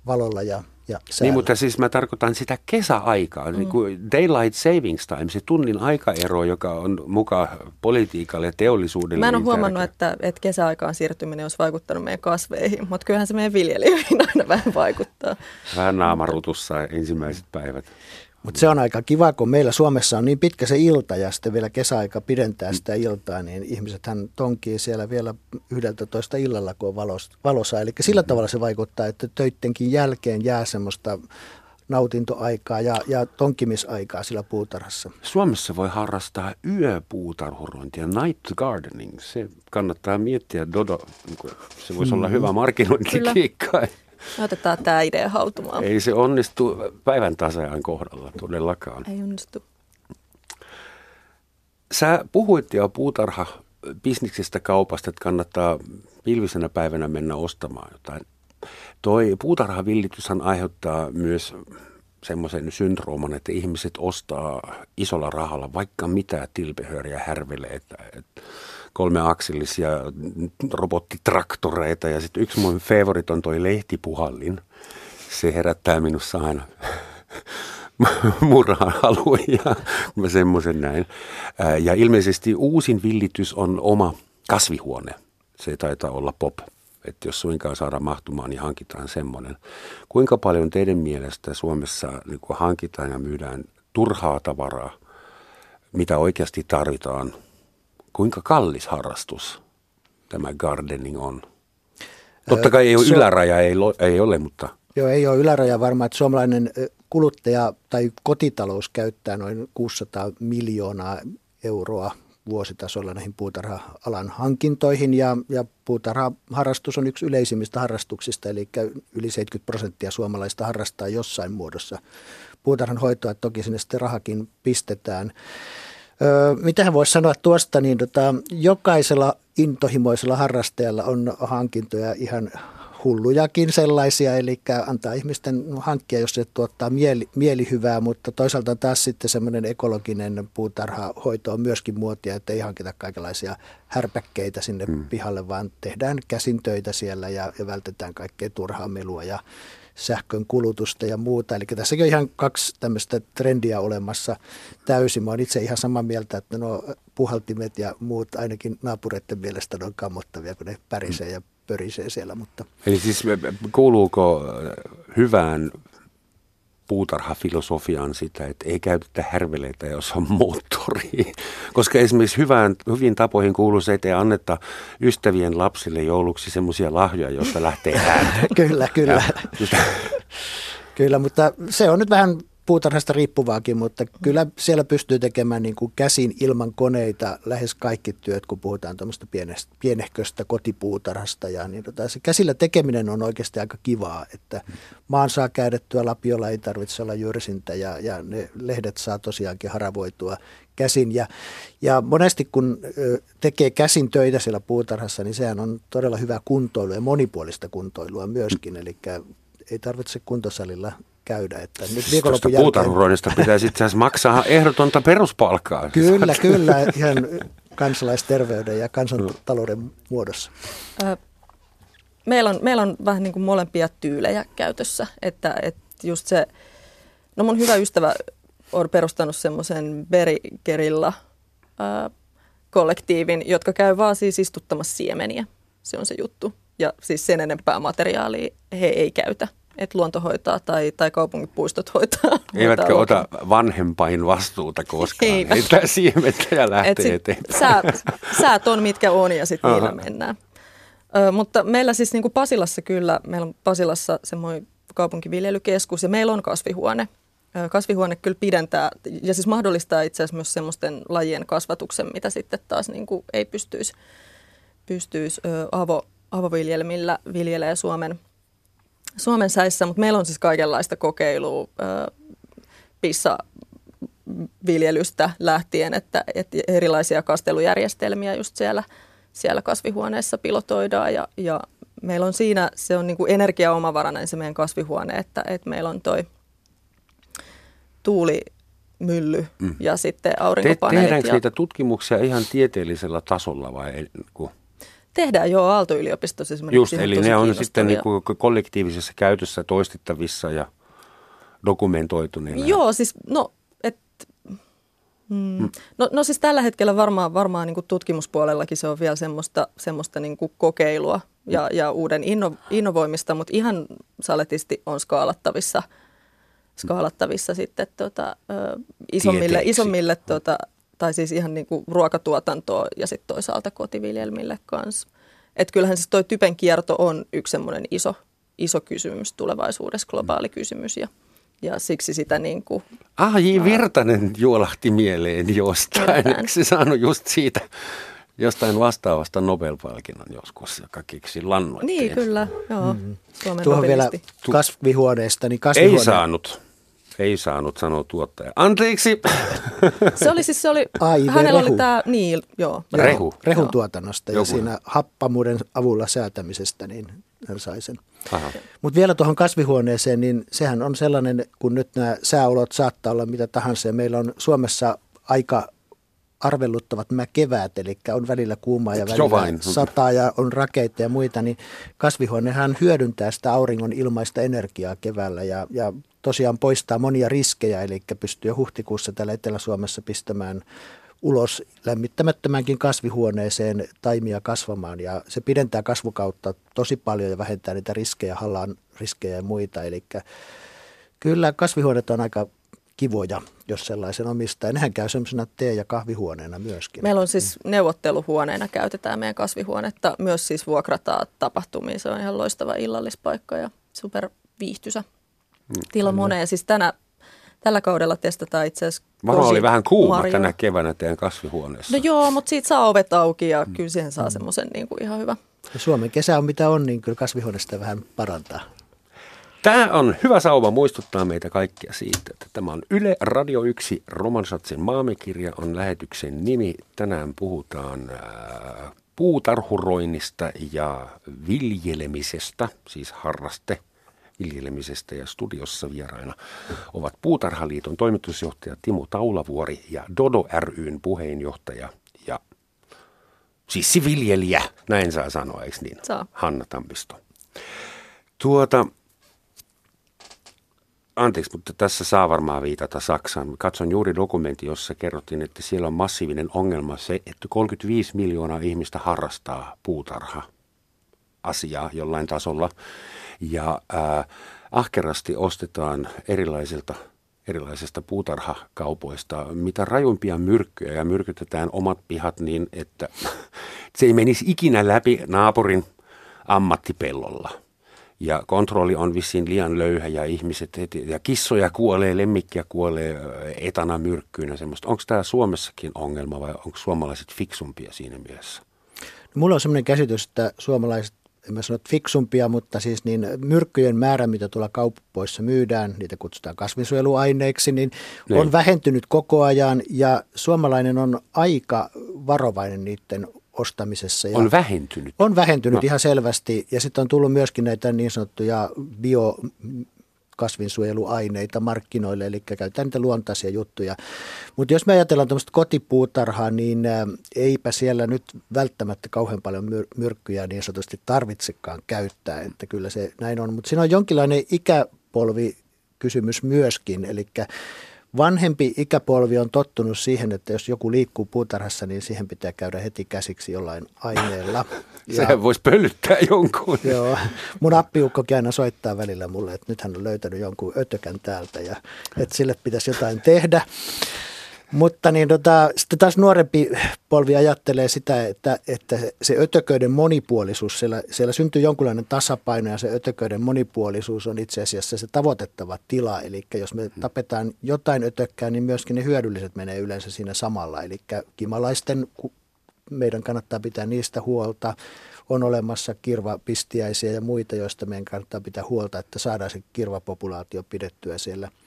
valolla ja ja niin, mutta siis mä tarkoitan sitä kesäaikaa, mm. niin kuin daylight savings time, se tunnin aikaero, joka on mukaan politiikalle ja teollisuudelle. Mä en ole niin huomannut, että, että kesäaikaan siirtyminen olisi vaikuttanut meidän kasveihin, mutta kyllähän se meidän viljelijöihin aina vähän vaikuttaa. Vähän naamarutussa ensimmäiset päivät. Mutta se on aika kiva, kun meillä Suomessa on niin pitkä se ilta ja sitten vielä kesäaika pidentää sitä iltaa, niin ihmisethän tonkii siellä vielä 11 illalla, kun on valos, valossa. Eli sillä tavalla se vaikuttaa, että töittenkin jälkeen jää semmoista nautintoaikaa ja, ja tonkimisaikaa sillä puutarhassa. Suomessa voi harrastaa yöpuutarhurointia, night gardening. Se kannattaa miettiä, Dodo, niin se voisi olla mm. hyvä markkinointikiikka. Otetaan tämä idea hautumaan. Ei se onnistu päivän tasajan kohdalla todellakaan. Ei onnistu. Sä puhuit jo puutarha bisniksestä kaupasta, että kannattaa pilvisenä päivänä mennä ostamaan jotain. Toi puutarhavillityshän aiheuttaa myös semmoisen syndrooman, että ihmiset ostaa isolla rahalla vaikka mitä tilpehöriä härvelee. Että, että kolmeaksillisia robottitraktoreita ja sitten yksi mun favorit on toi lehtipuhallin. Se herättää minussa aina <laughs> murhaan haluja, kun <laughs> mä semmoisen näin. Ja ilmeisesti uusin villitys on oma kasvihuone. Se taitaa olla pop. Että jos suinkaan saadaan mahtumaan, niin hankitaan semmoinen. Kuinka paljon teidän mielestä Suomessa niin hankitaan ja myydään turhaa tavaraa, mitä oikeasti tarvitaan – Kuinka kallis harrastus tämä gardening on? Totta kai ei ole yläraja, ei, ei ole, mutta... Joo, ei ole yläraja varmaan, että suomalainen kuluttaja tai kotitalous käyttää noin 600 miljoonaa euroa vuositasolla näihin puutarha-alan hankintoihin ja, ja puutarhaharrastus on yksi yleisimmistä harrastuksista, eli yli 70 prosenttia suomalaista harrastaa jossain muodossa puutarhan hoitoa, toki sinne sitten rahakin pistetään. Öö, mitähän voisi sanoa tuosta, niin tota, jokaisella intohimoisella harrastajalla on hankintoja ihan hullujakin sellaisia, eli antaa ihmisten hankkia, jos se tuottaa mieli, mielihyvää, mutta toisaalta taas sitten semmoinen ekologinen puutarhahoito on myöskin muotia, että ei hankita kaikenlaisia härpäkkeitä sinne hmm. pihalle, vaan tehdään käsintöitä siellä ja, ja vältetään kaikkea turhaa melua ja sähkön kulutusta ja muuta. Eli tässäkin on ihan kaksi tämmöistä trendiä olemassa täysin. Mä olen itse ihan samaa mieltä, että no puhaltimet ja muut ainakin naapureiden mielestä on kammottavia, kun ne pärisee ja pörisee siellä. Mutta. Eli siis kuuluuko hyvään puutarhafilosofiaan sitä, että ei käytetä härveleitä, jos on <laughs> moottori. Koska esimerkiksi hyvään, hyvin tapoihin kuuluu se, että ei anneta ystävien lapsille jouluksi semmoisia lahjoja, joista lähtee ääntä. <laughs> kyllä, kyllä. kyllä, mutta se on nyt vähän puutarhasta riippuvaakin, mutta kyllä siellä pystyy tekemään niin kuin käsin ilman koneita lähes kaikki työt, kun puhutaan tuommoista pienehköstä kotipuutarhasta. Ja niin tota, se käsillä tekeminen on oikeasti aika kivaa, että maan saa käydettyä, lapiolla ei tarvitse olla jyrsintä ja, ja ne lehdet saa tosiaankin haravoitua käsin. Ja, ja monesti kun tekee käsin töitä siellä puutarhassa, niin sehän on todella hyvä kuntoilu ja monipuolista kuntoilua myöskin. Eli ei tarvitse kuntosalilla käydä. Että nyt Tuosta viikonlopun jälkeen... puutarhuroinnista pitäisi itse asiassa maksaa <laughs> ehdotonta peruspalkkaa. Kyllä, kyllä, ihan kansalaisterveyden ja kansantalouden muodossa. Meillä, on, meillä on vähän niin kuin molempia tyylejä käytössä, että, että just se, no mun hyvä ystävä on perustanut semmoisen Berikerilla kollektiivin, jotka käy vaan siis istuttamassa siemeniä. Se on se juttu. Ja siis sen enempää materiaalia he ei käytä. Että luonto hoitaa tai, tai kaupunkipuistot hoitaa. Eivätkä ota vanhempain vastuuta koskaan. Ei tämä siementä ja lähtee Et sit eteenpäin. Säät, säät on mitkä on ja sitten niillä mennään. Ö, mutta meillä siis niin kuin Pasilassa kyllä, meillä on Pasilassa semmoinen kaupunkiviljelykeskus ja meillä on kasvihuone. Ö, Kasvihuone kyllä pidentää ja siis mahdollistaa itse asiassa myös semmoisten lajien kasvatuksen, mitä sitten taas niin kuin ei pystyisi, pystyisi ö, avo, avoviljelmillä viljelee Suomen, Suomen säissä, mutta meillä on siis kaikenlaista kokeilua pissa viljelystä lähtien, että, että erilaisia kastelujärjestelmiä just siellä, siellä kasvihuoneessa pilotoidaan ja, ja meillä on siinä, se on niin kuin energiaomavarainen se meidän kasvihuone, että, että meillä on toi tuulimylly mm. ja sitten Te, aurinkopaneelit. tehdäänkö ja niitä tutkimuksia ihan tieteellisellä tasolla vai ei, niin kuin, Tehdään jo Aalto-yliopistossa esimerkiksi. just, eli ne on sitten niin kuin kollektiivisessa käytössä toistettavissa ja dokumentoituneena. Joo, siis no, et, mm, no, no siis tällä hetkellä varmaan, varmaan niin kuin tutkimuspuolellakin se on vielä semmoista, semmoista niin kuin kokeilua ja, ja uuden inno, innovoimista, mutta ihan saletisti on skaalattavissa, skaalattavissa sitten tota, ö, isommille, Tieteeksi. isommille tota, tai siis ihan niin kuin ruokatuotantoa ja sitten toisaalta kotiviljelmille kanssa. Että kyllähän siis toi typen kierto on yksi semmoinen iso, iso kysymys tulevaisuudessa, globaali kysymys ja, ja siksi sitä niin kuin Ah, J. Virtanen juolahti mieleen jostain. Eikö se saanut just siitä jostain vastaavasta Nobel-palkinnon joskus, joka keksi lannoitteen? Niin, kyllä. Joo. Mm. Suomen Tuohon vielä kasvihuoneesta, niin Ei kasvihuone... saanut. Ei saanut, sanoo tuottaja. Anteeksi. Se oli siis, se oli, Ai, hänellä rehu. oli tämä, niin, joo. Rehu. Rehun Joo. tuotannosta ja Joku. siinä happamuuden avulla säätämisestä, niin hän sai sen. Mutta vielä tuohon kasvihuoneeseen, niin sehän on sellainen, kun nyt nämä sääolot saattaa olla mitä tahansa. Ja meillä on Suomessa aika arvelluttavat nämä keväät, eli on välillä kuumaa ja välillä vain. sataa ja on rakeita ja muita, niin kasvihuonehan hyödyntää sitä auringon ilmaista energiaa keväällä ja, ja tosiaan poistaa monia riskejä, eli pystyy jo huhtikuussa täällä Etelä-Suomessa pistämään ulos lämmittämättömänkin kasvihuoneeseen taimia kasvamaan ja se pidentää kasvukautta tosi paljon ja vähentää niitä riskejä, hallaan riskejä ja muita. Eli kyllä kasvihuoneet on aika kivoja, jos sellaisen omistaa. Ja nehän käy semmoisena tee- ja kahvihuoneena myöskin. Meillä on siis neuvotteluhuoneena käytetään meidän kasvihuonetta. Myös siis vuokrataan tapahtumia. Se on ihan loistava illallispaikka ja super viihtyisä tila moneen. Siis tänä, tällä kaudella testataan itse asiassa Varmaan oli vähän kuuma marjoja. tänä keväänä teidän kasvihuoneessa. No joo, mutta siitä saa ovet auki ja kyllä siihen saa semmoisen niin kuin ihan hyvä. Ja Suomen kesä on mitä on, niin kyllä kasvihuoneesta vähän parantaa. Tämä on hyvä sauva muistuttaa meitä kaikkia siitä, että tämä on Yle Radio 1 Romansatsin maamikirja on lähetyksen nimi. Tänään puhutaan ää, puutarhuroinnista ja viljelemisestä, siis harraste viljelemisestä ja studiossa vieraina ovat Puutarhaliiton toimitusjohtaja Timo Taulavuori ja Dodo ryn puheenjohtaja ja sissiviljelijä, näin saa sanoa, eikö niin? Saa. Hanna Tampisto. Tuota, anteeksi, mutta tässä saa varmaan viitata Saksaan. Katson juuri dokumentti, jossa kerrottiin, että siellä on massiivinen ongelma se, että 35 miljoonaa ihmistä harrastaa puutarha asiaa jollain tasolla. Ja ää, ahkerasti ostetaan erilaisilta erilaisista puutarhakaupoista mitä rajuimpia myrkkyjä ja myrkytetään omat pihat niin, että <laughs> se ei menisi ikinä läpi naapurin ammattipellolla. Ja kontrolli on vissiin liian löyhä ja ihmiset, heti- ja kissoja kuolee, lemmikkiä kuolee etana myrkkyinä semmoista. Onko tämä Suomessakin ongelma vai onko suomalaiset fiksumpia siinä mielessä? No, mulla on sellainen käsitys, että suomalaiset, en mä sano että fiksumpia, mutta siis niin myrkkyjen määrä, mitä tuolla kauppoissa myydään, niitä kutsutaan kasvinsuojeluaineiksi, niin Niin. on vähentynyt koko ajan ja suomalainen on aika varovainen niiden ostamisessa. Ja On vähentynyt. on vähentynyt No. ihan selvästi ja sitten on tullut myöskin näitä niin sanottuja bio kasvinsuojeluaineita markkinoille, eli käytetään niitä luontaisia juttuja. Mutta jos me ajatellaan tämmöistä kotipuutarhaa, niin eipä siellä nyt välttämättä kauhean paljon myrkkyjä niin sanotusti tarvitsekaan käyttää, että kyllä se näin on. Mutta siinä on jonkinlainen ikäpolvi kysymys myöskin, eli vanhempi ikäpolvi on tottunut siihen, että jos joku liikkuu puutarhassa, niin siihen pitää käydä heti käsiksi jollain aineella. <laughs> Sehän voisi pölyttää jonkun. <laughs> Joo. Mun appiukkokin aina soittaa välillä mulle, että nyt hän on löytänyt jonkun ötökän täältä ja että sille pitäisi jotain tehdä. Mutta niin tota, sitten taas nuorempi polvi ajattelee sitä, että, että se ötököiden monipuolisuus, siellä, siellä syntyy jonkunlainen tasapaino ja se ötököiden monipuolisuus on itse asiassa se tavoitettava tila. Eli jos me tapetaan jotain ötökkää, niin myöskin ne hyödylliset menee yleensä siinä samalla. Eli kimalaisten meidän kannattaa pitää niistä huolta. On olemassa kirvapistiäisiä ja muita, joista meidän kannattaa pitää huolta, että saadaan se kirvapopulaatio pidettyä siellä –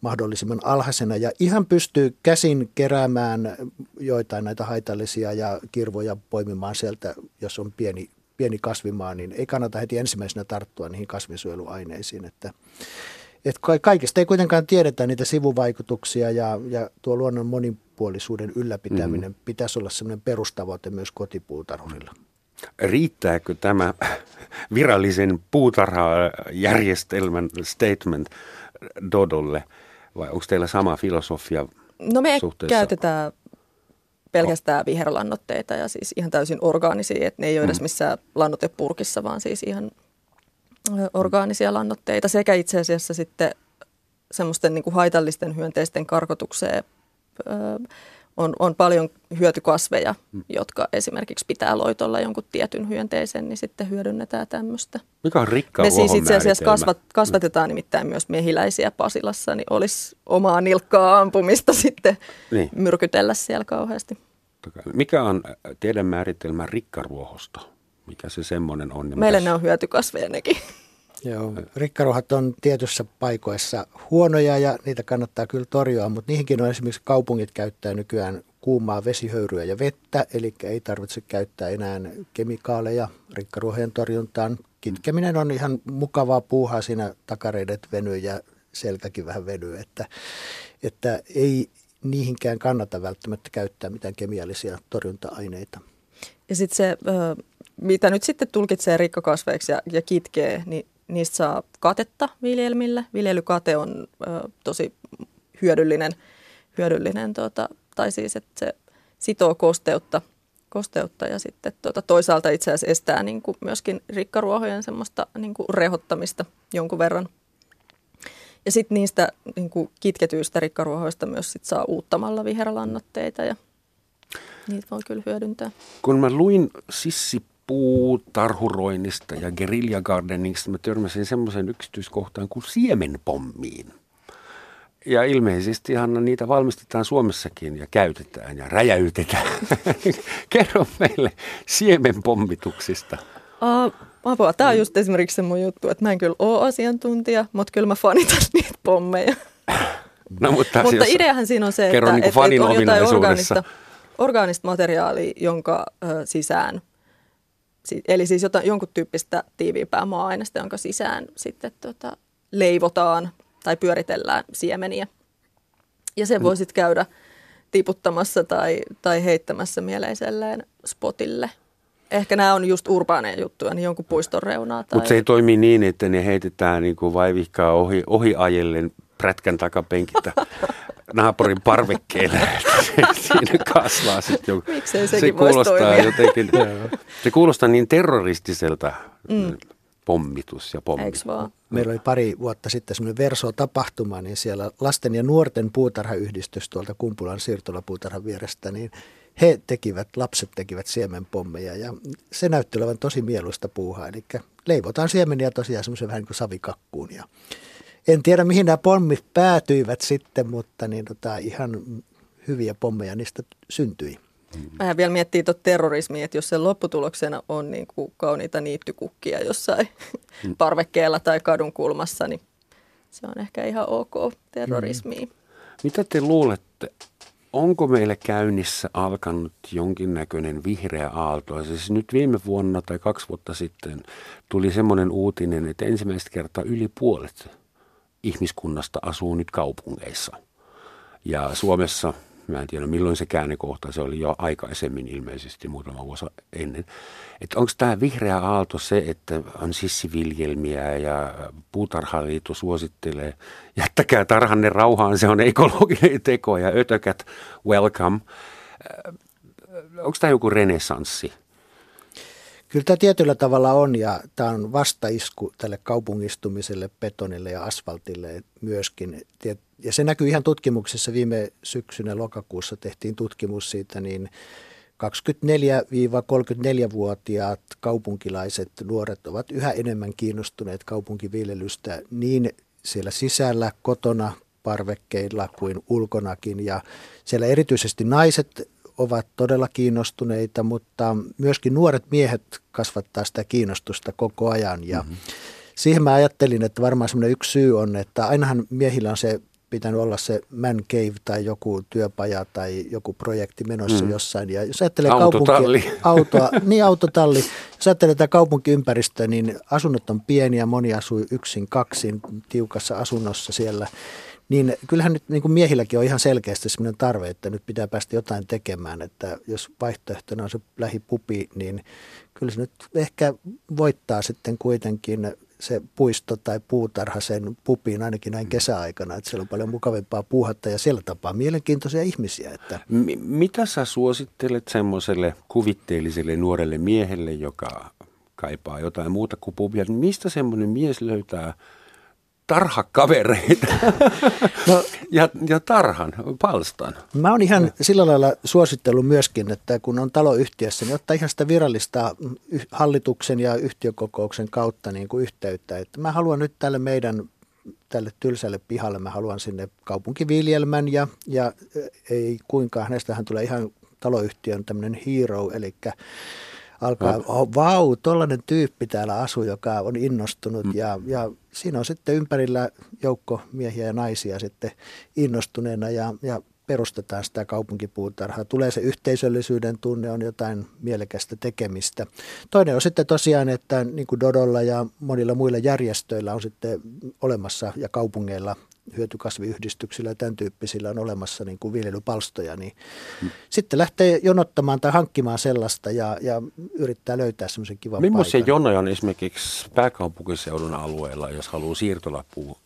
mahdollisimman alhaisena ja ihan pystyy käsin keräämään joitain näitä haitallisia ja kirvoja poimimaan sieltä, jos on pieni, pieni kasvimaa, niin ei kannata heti ensimmäisenä tarttua niihin kasvinsuojeluaineisiin. Että, että kaikista ei kuitenkaan tiedetä niitä sivuvaikutuksia ja, ja tuo luonnon monipuolisuuden ylläpitäminen mm-hmm. pitäisi olla sellainen perustavoite myös kotipuutarhurilla. Riittääkö tämä virallisen puutarhajärjestelmän statement Dodolle – vai onko teillä sama filosofia No me suhteessa? käytetään pelkästään viherlannoitteita ja siis ihan täysin orgaanisia, että ne ei ole edes mm. missään lannotepurkissa, vaan siis ihan orgaanisia lannoitteita sekä itse asiassa sitten semmoisten niin kuin haitallisten hyönteisten karkotukseen on, on paljon hyötykasveja, mm. jotka esimerkiksi pitää loitolla jonkun tietyn hyönteisen, niin sitten hyödynnetään tämmöistä. Mikä on rikka Me siis itse asiassa kasvat, kasvatetaan nimittäin myös mehiläisiä Pasilassa, niin olisi omaa nilkkaa ampumista sitten niin. myrkytellä siellä kauheasti. Mikä on teidän määritelmä rikkaruohosta? Mikä se semmoinen on? Niin Meille mitäs... ne on hyötykasveja nekin. Joo, rikkaruohat on tietyissä paikoissa huonoja ja niitä kannattaa kyllä torjua, mutta niihinkin on esimerkiksi kaupungit käyttää nykyään kuumaa vesihöyryä ja vettä, eli ei tarvitse käyttää enää kemikaaleja rikkaruohojen torjuntaan. Kitkeminen on ihan mukavaa puuhaa siinä takareidet venyy ja selkäkin vähän venyy, että, että ei niihinkään kannata välttämättä käyttää mitään kemiallisia torjunta-aineita. Ja sitten se, mitä nyt sitten tulkitsee rikkakasveiksi ja, ja kitkee, niin niistä saa katetta viljelmille. Viljelykate on ö, tosi hyödyllinen, hyödyllinen tota, tai siis että se sitoo kosteutta, kosteutta ja sitten tota, toisaalta itse asiassa estää niin kuin myöskin rikkaruohojen semmoista niin kuin rehottamista jonkun verran. Ja sitten niistä niin kuin kitketyistä rikkaruohoista myös sit saa uuttamalla viherlannoitteita ja niitä voi kyllä hyödyntää. Kun mä luin Sissi puutarhuroinnista ja guerilla gardeningista mä törmäsin semmoisen yksityiskohtaan kuin siemenpommiin. Ja ilmeisesti Hanna niitä valmistetaan Suomessakin ja käytetään ja räjäytetään. <laughs> Kerro meille siemenpommituksista. Uh, apua, tämä on just esimerkiksi se mun juttu, että mä en kyllä ole asiantuntija, mutta kyllä mä fanitan <laughs> niitä pommeja. No, mutta mutta ideahan siinä on se, että, niin että, että on jotain orgaanista, orgaanista materiaalia, jonka ö, sisään Eli siis jotain, jonkun tyyppistä tiiviimpää maa-ainesta, jonka sisään sitten tota, leivotaan tai pyöritellään siemeniä. Ja sen voi sitten käydä tiputtamassa tai, tai heittämässä mieleiselleen spotille. Ehkä nämä on just urbaaneja juttuja, niin jonkun puiston reunaa. Tai... Mutta se ei toimi niin, että ne heitetään niin kuin vaivihkaa ohi, ohi ajellen prätkän takapenkiltä <laughs> naapurin parvekkeelle. <laughs> Siinä kasvaa sitten joku. Miksei sekin se kuulostaa jotenkin, <laughs> se kuulostaa niin terroristiselta mm. pommitus ja pommitus. Meillä oli pari vuotta sitten semmoinen Verso-tapahtuma, niin siellä lasten ja nuorten puutarhayhdistys tuolta Kumpulan siirtolapuutarhan vierestä, niin he tekivät, lapset tekivät siemenpommeja ja se näytti olevan tosi mieluista puuhaa. Eli leivotaan siemeniä tosiaan semmoisen vähän niin kuin savikakkuun ja en tiedä, mihin nämä pommit päätyivät sitten, mutta niin tota, ihan hyviä pommeja niistä syntyi. Mä vielä miettii tuota terrorismia, että jos sen lopputuloksena on niin kuin kauniita niittykukkia jossain mm. <laughs> parvekkeella tai kadun kulmassa, niin se on ehkä ihan ok terrorismia. Mm. Mitä te luulette, onko meillä käynnissä alkanut jonkinnäköinen vihreä aalto? Siis nyt viime vuonna tai kaksi vuotta sitten tuli semmoinen uutinen, että ensimmäistä kertaa yli puolet ihmiskunnasta asuu nyt kaupungeissa. Ja Suomessa, mä en tiedä milloin se käännekohta, se oli jo aikaisemmin ilmeisesti muutama vuosi ennen. Että onko tämä vihreä aalto se, että on sissiviljelmiä ja puutarhaliitto suosittelee, jättäkää tarhanne rauhaan, se on ekologinen teko ja ötökät welcome. Onko tämä joku renessanssi? Kyllä tämä tietyllä tavalla on ja tämä on vastaisku tälle kaupungistumiselle, betonille ja asfaltille myöskin. Ja se näkyy ihan tutkimuksessa viime syksynä lokakuussa tehtiin tutkimus siitä, niin 24-34-vuotiaat kaupunkilaiset nuoret ovat yhä enemmän kiinnostuneet kaupunkiviljelystä niin siellä sisällä, kotona, parvekkeilla kuin ulkonakin. Ja siellä erityisesti naiset ovat todella kiinnostuneita, mutta myöskin nuoret miehet kasvattaa sitä kiinnostusta koko ajan. Ja mm-hmm. siihen mä ajattelin, että varmaan semmoinen yksi syy on, että ainahan miehillä on se pitänyt olla se man cave tai joku työpaja tai joku projekti menossa mm. jossain. Ja jos ajattelee autotalli. Kaupunki, autoa, niin autotalli. Jos ajattelee tätä kaupunkiympäristöä, niin asunnot on pieniä, moni asuu yksin, kaksin, tiukassa asunnossa siellä. Niin kyllähän nyt niin kuin miehilläkin on ihan selkeästi sellainen tarve, että nyt pitää päästä jotain tekemään, että jos vaihtoehtona on se lähipupi, niin kyllä se nyt ehkä voittaa sitten kuitenkin se puisto tai puutarha sen pupiin ainakin näin kesäaikana, että siellä on paljon mukavampaa puuhatta ja siellä tapaa mielenkiintoisia ihmisiä. Että. M- mitä sä suosittelet semmoiselle kuvitteelliselle nuorelle miehelle, joka kaipaa jotain muuta kuin pubia? Mistä semmoinen mies löytää tarhakavereita no, ja, ja tarhan, palstan. Mä oon ihan sillä lailla suosittellut myöskin, että kun on taloyhtiössä, niin ottaa ihan sitä virallista hallituksen ja yhtiökokouksen kautta niin kuin yhteyttä. Että mä haluan nyt tälle meidän tälle tylsälle pihalle, mä haluan sinne kaupunkiviljelmän ja, ja ei kuinka, hänestähän tulee ihan taloyhtiön tämmöinen hero, eli alkaa, oh, vau, tollainen tyyppi täällä asuu, joka on innostunut mm. ja, ja siinä on sitten ympärillä joukko miehiä ja naisia sitten innostuneena ja, ja perustetaan sitä kaupunkipuutarhaa. Tulee se yhteisöllisyyden tunne, on jotain mielekästä tekemistä. Toinen on sitten tosiaan, että niin kuin Dodolla ja monilla muilla järjestöillä on sitten olemassa ja kaupungeilla hyötykasviyhdistyksillä ja tämän tyyppisillä on olemassa niin kuin viljelypalstoja, niin hmm. sitten lähtee jonottamaan tai hankkimaan sellaista ja, ja yrittää löytää semmoisen kivan Millaisia paikan. jonoja on esimerkiksi pääkaupunkiseudun alueella, jos haluaa siirtolapuu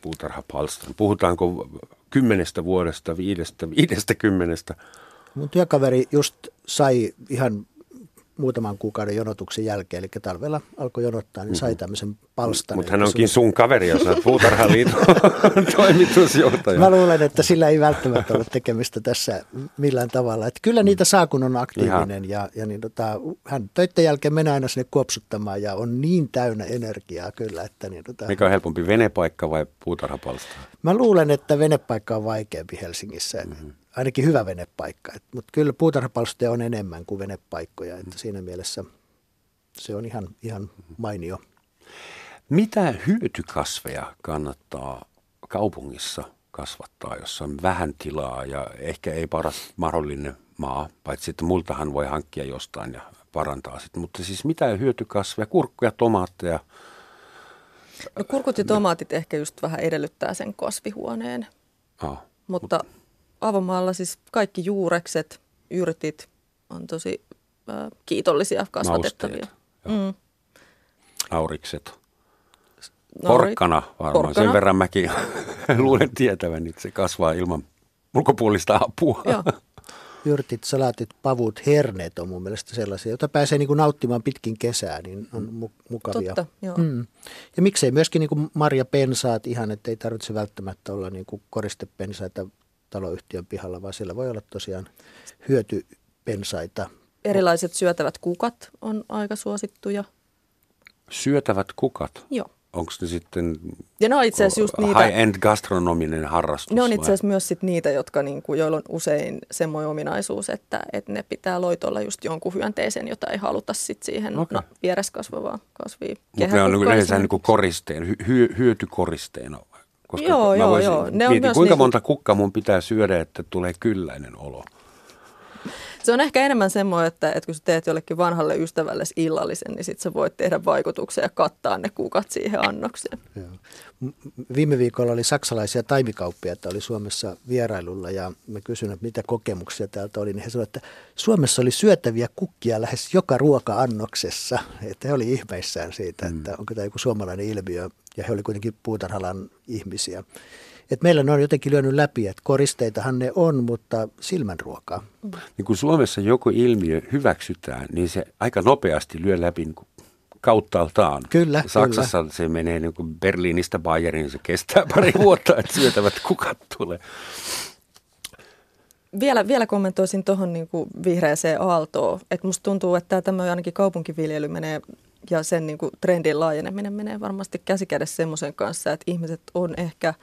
puutarhapalstan? Puhutaanko kymmenestä vuodesta, viidestä, viidestä kymmenestä? Mun työkaveri just sai ihan muutaman kuukauden jonotuksen jälkeen, eli talvella alkoi jonottaa, niin sai mhm. tämmöisen palstan. Mutta hän onkin sun kaveri, jos olet puutarhaliiton <laughs> toimitusjohtaja. Mä luulen, että sillä ei välttämättä ole tekemistä tässä millään tavalla. Että kyllä niitä saa, kun on aktiivinen. Ja, ja niin tota, hän töiden jälkeen menee aina sinne kuopsuttamaan ja on niin täynnä energiaa kyllä. Että niin tota, Mikä on helpompi, venepaikka vai puutarhapalsta? Mä luulen, että venepaikka on vaikeampi Helsingissä. Mm-hmm ainakin hyvä venepaikka. Mutta kyllä puutarhapalstoja on enemmän kuin venepaikkoja, että mm. siinä mielessä se on ihan, ihan mainio. Mitä hyötykasveja kannattaa kaupungissa kasvattaa, jossa on vähän tilaa ja ehkä ei paras mahdollinen maa, paitsi että multahan voi hankkia jostain ja parantaa sitten. Mutta siis mitä hyötykasveja, kurkkuja, tomaatteja? No kurkut ja tomaatit ehkä just vähän edellyttää sen kasvihuoneen. Ah, mutta avomaalla siis kaikki juurekset, yrtit on tosi äh, kiitollisia kasvatettavia. mm. Aurikset. Porkkana varmaan. Porkkana. Sen verran mäkin <laughs> luulen tietävän, että se kasvaa ilman ulkopuolista apua. Joo. <laughs> Yrtit, salaatit, pavut, herneet on mun mielestä sellaisia, joita pääsee niin kuin nauttimaan pitkin kesää, niin on mu- mukavia. Totta, joo. Mm. Ja miksei myöskin niin kuin marjapensaat ihan, että ei tarvitse välttämättä olla niin kuin koristepensaita taloyhtiön pihalla, vaan siellä voi olla tosiaan hyötypensaita. Erilaiset syötävät kukat on aika suosittuja. Syötävät kukat? Joo. Onko ne sitten ja ne on itse just niitä, high-end gastronominen harrastus? Ne on itse asiassa myös sit niitä, jotka, niinku, joilla on usein semmoinen ominaisuus, että, että ne pitää loitolla just jonkun hyönteisen, jota ei haluta sit siihen okay. no, vieressä kasvavaan kasviin. Mutta ne on yleensä niin koristeen, hy, hyötykoristeena koska joo, joo, joo. Ne on mietin, kuinka niin... monta kukkaa mun pitää syödä, että tulee kylläinen olo? Se on ehkä enemmän semmoinen, että, että kun sä teet jollekin vanhalle ystävälle illallisen, niin sit sä voit tehdä vaikutuksia ja kattaa ne kukat siihen annokseen. Joo. Viime viikolla oli saksalaisia taimikauppiaita, oli Suomessa vierailulla ja mä kysyin, että mitä kokemuksia täältä oli, niin he sanoivat, että Suomessa oli syötäviä kukkia lähes joka ruoka-annoksessa. Että he oli ihmeissään siitä, että onko tämä joku suomalainen ilmiö ja he oli kuitenkin puutarhalan ihmisiä. Et meillä ne on jotenkin lyönyt läpi, että koristeitahan ne on, mutta silmänruokaa. Niin kun Suomessa joku ilmiö hyväksytään, niin se aika nopeasti lyö läpi niin kauttaaltaan. Kyllä, Saksassa kyllä. se menee niin kuin Berliinistä Bayeriin, se kestää pari <laughs> vuotta, että syötävät kukat tulee. Vielä, vielä kommentoisin tuohon niin vihreäseen aaltoon, että musta tuntuu, että tämä ainakin kaupunkiviljely menee ja sen niin kuin trendin laajeneminen menee varmasti käsikädessä semmoisen kanssa, että ihmiset on ehkä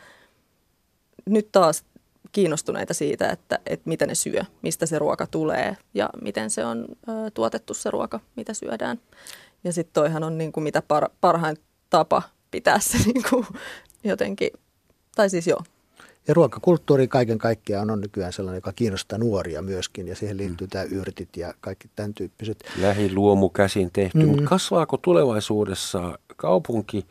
nyt taas kiinnostuneita siitä, että, että mitä ne syö, mistä se ruoka tulee ja miten se on ö, tuotettu se ruoka, mitä syödään. Ja sitten toihan on niin kuin mitä par, parhain tapa pitää se <laughs> niin kuin jotenkin, tai siis joo. Ja ruokakulttuuri kaiken kaikkiaan on nykyään sellainen, joka kiinnostaa nuoria myöskin, ja siihen liittyy mm. tämä yrtit ja kaikki tämän tyyppiset. Lähiluomu käsin tehty, mm. mutta kasvaako tulevaisuudessa kaupunki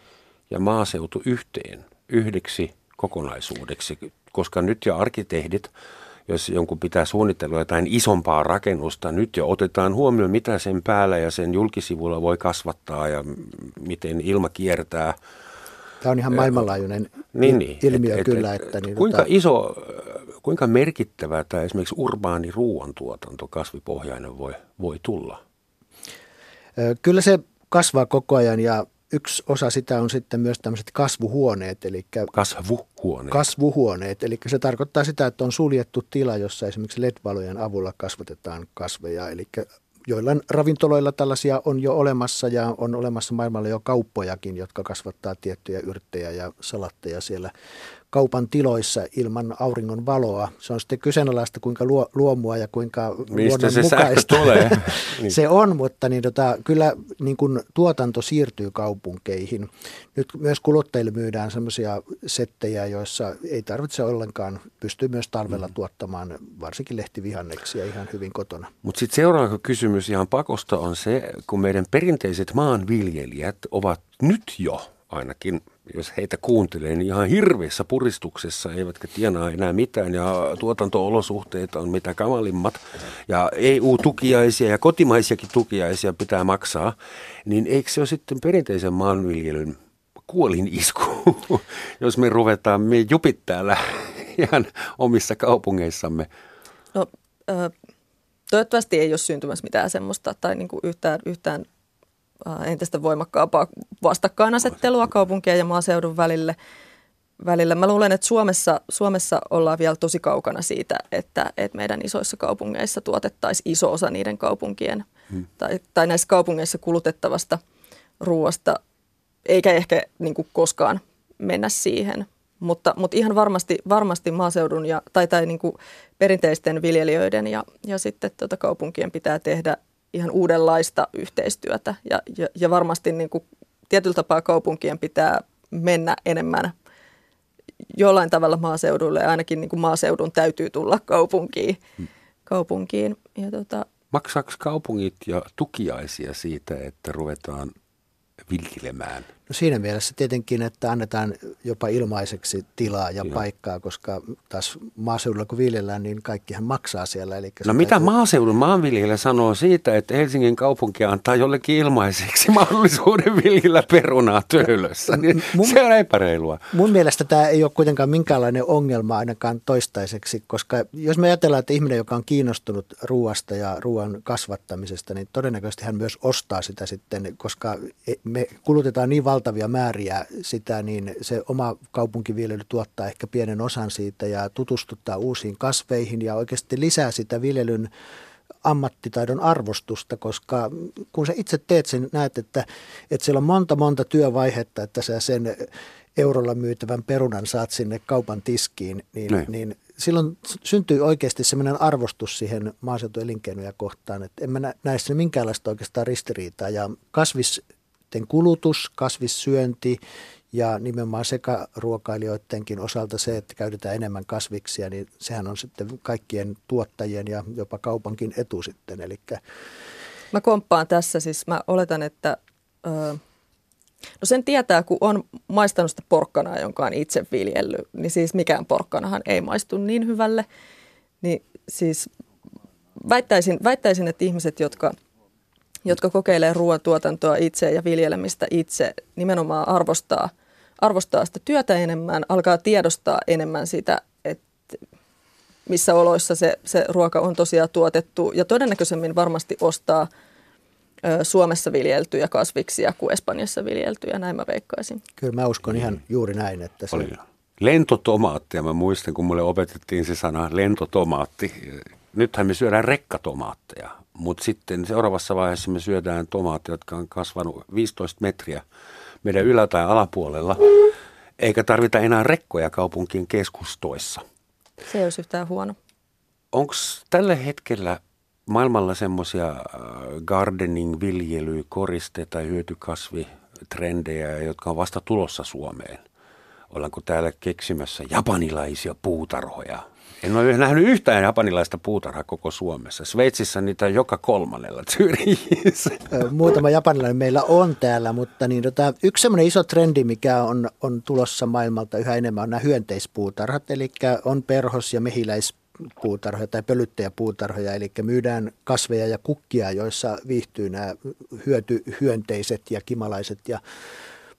ja maaseutu yhteen yhdeksi kokonaisuudeksi? Koska nyt jo arkkitehdit jos jonkun pitää suunnitella jotain isompaa rakennusta, nyt jo otetaan huomioon, mitä sen päällä ja sen julkisivulla voi kasvattaa ja miten ilma kiertää. Tämä on ihan maailmanlaajuinen niin, niin, ilmiö et, kyllä. Et, että niin, kuinka tota... iso, kuinka merkittävää tämä esimerkiksi urbaani ruoantuotanto kasvipohjainen voi, voi tulla? Kyllä se kasvaa koko ajan ja yksi osa sitä on sitten myös tämmöiset kasvuhuoneet. Eli kasvuhuoneet. Kasvuhuoneet, eli se tarkoittaa sitä, että on suljettu tila, jossa esimerkiksi LED-valojen avulla kasvatetaan kasveja. Eli joillain ravintoloilla tällaisia on jo olemassa ja on olemassa maailmalla jo kauppojakin, jotka kasvattaa tiettyjä yrttejä ja salatteja siellä kaupan tiloissa ilman auringon valoa. Se on sitten kyseenalaista, kuinka luo, luomua ja kuinka Mistä se mukaista tulee? <laughs> niin. se on, mutta niin tota, kyllä niin kun tuotanto siirtyy kaupunkeihin. Nyt myös kuluttajille myydään sellaisia settejä, joissa ei tarvitse ollenkaan, pystyy myös talvella mm. tuottamaan varsinkin lehtivihanneksia ihan hyvin kotona. Mutta sitten seuraava kysymys ihan pakosta on se, kun meidän perinteiset maanviljelijät ovat nyt jo ainakin jos heitä kuuntelee, niin ihan hirveässä puristuksessa, eivätkä tienaa enää mitään. Ja tuotanto-olosuhteet on mitä kamalimmat. Ja EU-tukiaisia ja kotimaisiakin tukiaisia pitää maksaa, niin eikö se ole sitten perinteisen maanviljelyn kuolin isku, <laughs> jos me ruvetaan me jupit täällä <laughs> ihan omissa kaupungeissamme? No, toivottavasti ei ole syntymässä mitään semmoista tai niin kuin yhtään, yhtään Äh, entistä voimakkaampaa vastakkainasettelua kaupunkien ja maaseudun välille. välillä. Mä luulen, että Suomessa, Suomessa ollaan vielä tosi kaukana siitä, että, että meidän isoissa kaupungeissa tuotettaisiin iso osa niiden kaupunkien hmm. tai, tai näissä kaupungeissa kulutettavasta ruoasta, eikä ehkä niin kuin koskaan mennä siihen. Mutta, mutta ihan varmasti, varmasti maaseudun ja, tai, tai niin kuin perinteisten viljelijöiden ja, ja sitten tuota kaupunkien pitää tehdä ihan uudenlaista yhteistyötä ja, ja, ja varmasti niin kuin tietyllä tapaa kaupunkien pitää mennä enemmän jollain tavalla maaseudulle ja ainakin niin kuin maaseudun täytyy tulla kaupunkiin. Hmm. kaupunkiin. Ja tota, Maksaako kaupungit ja tukiaisia siitä, että ruvetaan viljelemään? No siinä mielessä tietenkin, että annetaan jopa ilmaiseksi tilaa ja Joo. paikkaa, koska taas maaseudulla kun viljellään, niin kaikkihan maksaa siellä. Eli no mitä täytyy... maaseudun maanviljelijä sanoo siitä, että Helsingin kaupunki antaa jollekin ilmaiseksi <laughs> mahdollisuuden viljellä perunaa töölössä? Niin mun, se on epäreilua. Mun mielestä tämä ei ole kuitenkaan minkäänlainen ongelma ainakaan toistaiseksi, koska jos me ajatellaan, että ihminen, joka on kiinnostunut ruoasta ja ruoan kasvattamisesta, niin todennäköisesti hän myös ostaa sitä sitten, koska me kulutetaan niin valtavia määriä sitä, niin se oma kaupunkiviljely tuottaa ehkä pienen osan siitä ja tutustuttaa uusiin kasveihin ja oikeasti lisää sitä viljelyn ammattitaidon arvostusta, koska kun sä itse teet sen, näet, että, että siellä on monta monta työvaihetta, että sä sen eurolla myytävän perunan saat sinne kaupan tiskiin, niin, niin. niin silloin syntyy oikeasti sellainen arvostus siihen maaseutuelinkeinoja kohtaan, että en mä näe minkäänlaista oikeastaan ristiriitaa. Ja kasvis kasvisten kulutus, kasvissyönti Ja nimenomaan sekaruokailijoidenkin osalta se, että käytetään enemmän kasviksia, niin sehän on sitten kaikkien tuottajien ja jopa kaupankin etu sitten. Eli Mä komppaan tässä, siis mä oletan, että ö, no sen tietää, kun on maistanut sitä porkkanaa, jonka on itse viljellyt, niin siis mikään porkkanahan ei maistu niin hyvälle. Niin siis väittäisin, väittäisin että ihmiset, jotka, jotka kokeilee ruoantuotantoa itse ja viljelemistä itse, nimenomaan arvostaa, arvostaa sitä työtä enemmän, alkaa tiedostaa enemmän sitä, että missä oloissa se, se ruoka on tosiaan tuotettu ja todennäköisemmin varmasti ostaa Suomessa viljeltyjä kasviksia kuin Espanjassa viljeltyjä, näin mä veikkaisin. Kyllä mä uskon ihan juuri näin. Että se... Oli lentotomaattia. Mä muistan, kun mulle opetettiin se sana lentotomaatti. Nythän me syödään rekkatomaatteja, mutta sitten seuraavassa vaiheessa me syödään tomaatteja, jotka on kasvanut 15 metriä meidän ylä- tai alapuolella, eikä tarvita enää rekkoja kaupunkien keskustoissa. Se ei olisi yhtään huono. Onko tällä hetkellä maailmalla semmoisia gardening, viljely, koriste- tai hyötykasvitrendejä, jotka on vasta tulossa Suomeen? Ollaanko täällä keksimässä japanilaisia puutarhoja? En ole nähnyt yhtään japanilaista puutarhaa koko Suomessa. Sveitsissä niitä joka kolmannella Zyrihissä. Muutama japanilainen meillä on täällä, mutta niin, tota, yksi semmoinen iso trendi, mikä on, on tulossa maailmalta yhä enemmän, on nämä hyönteispuutarhat. Eli on perhos- ja mehiläispuutarhoja tai pölyttäjäpuutarhoja, eli myydään kasveja ja kukkia, joissa viihtyy nämä hyötyhyönteiset ja kimalaiset ja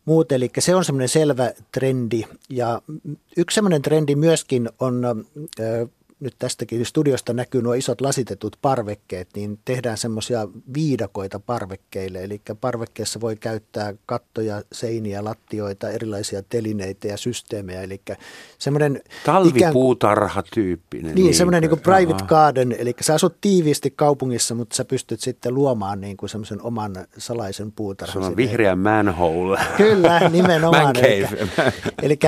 muut. Eli se on semmoinen selvä trendi. Ja yksi semmoinen trendi myöskin on nyt tästäkin studiosta näkyy nuo isot lasitetut parvekkeet, niin tehdään semmoisia viidakoita parvekkeille. Eli parvekkeessa voi käyttää kattoja, seiniä, lattioita, erilaisia telineitä ja systeemejä. Eli semmoinen Talvipuutarha-tyyppinen. Niin, semmoinen niin kuin private Aha. garden, eli sä asut tiiviisti kaupungissa, mutta sä pystyt sitten luomaan niin kuin semmoisen oman salaisen puutarhan. Se on vihreä manhole. Kyllä, nimenomaan. eli, eli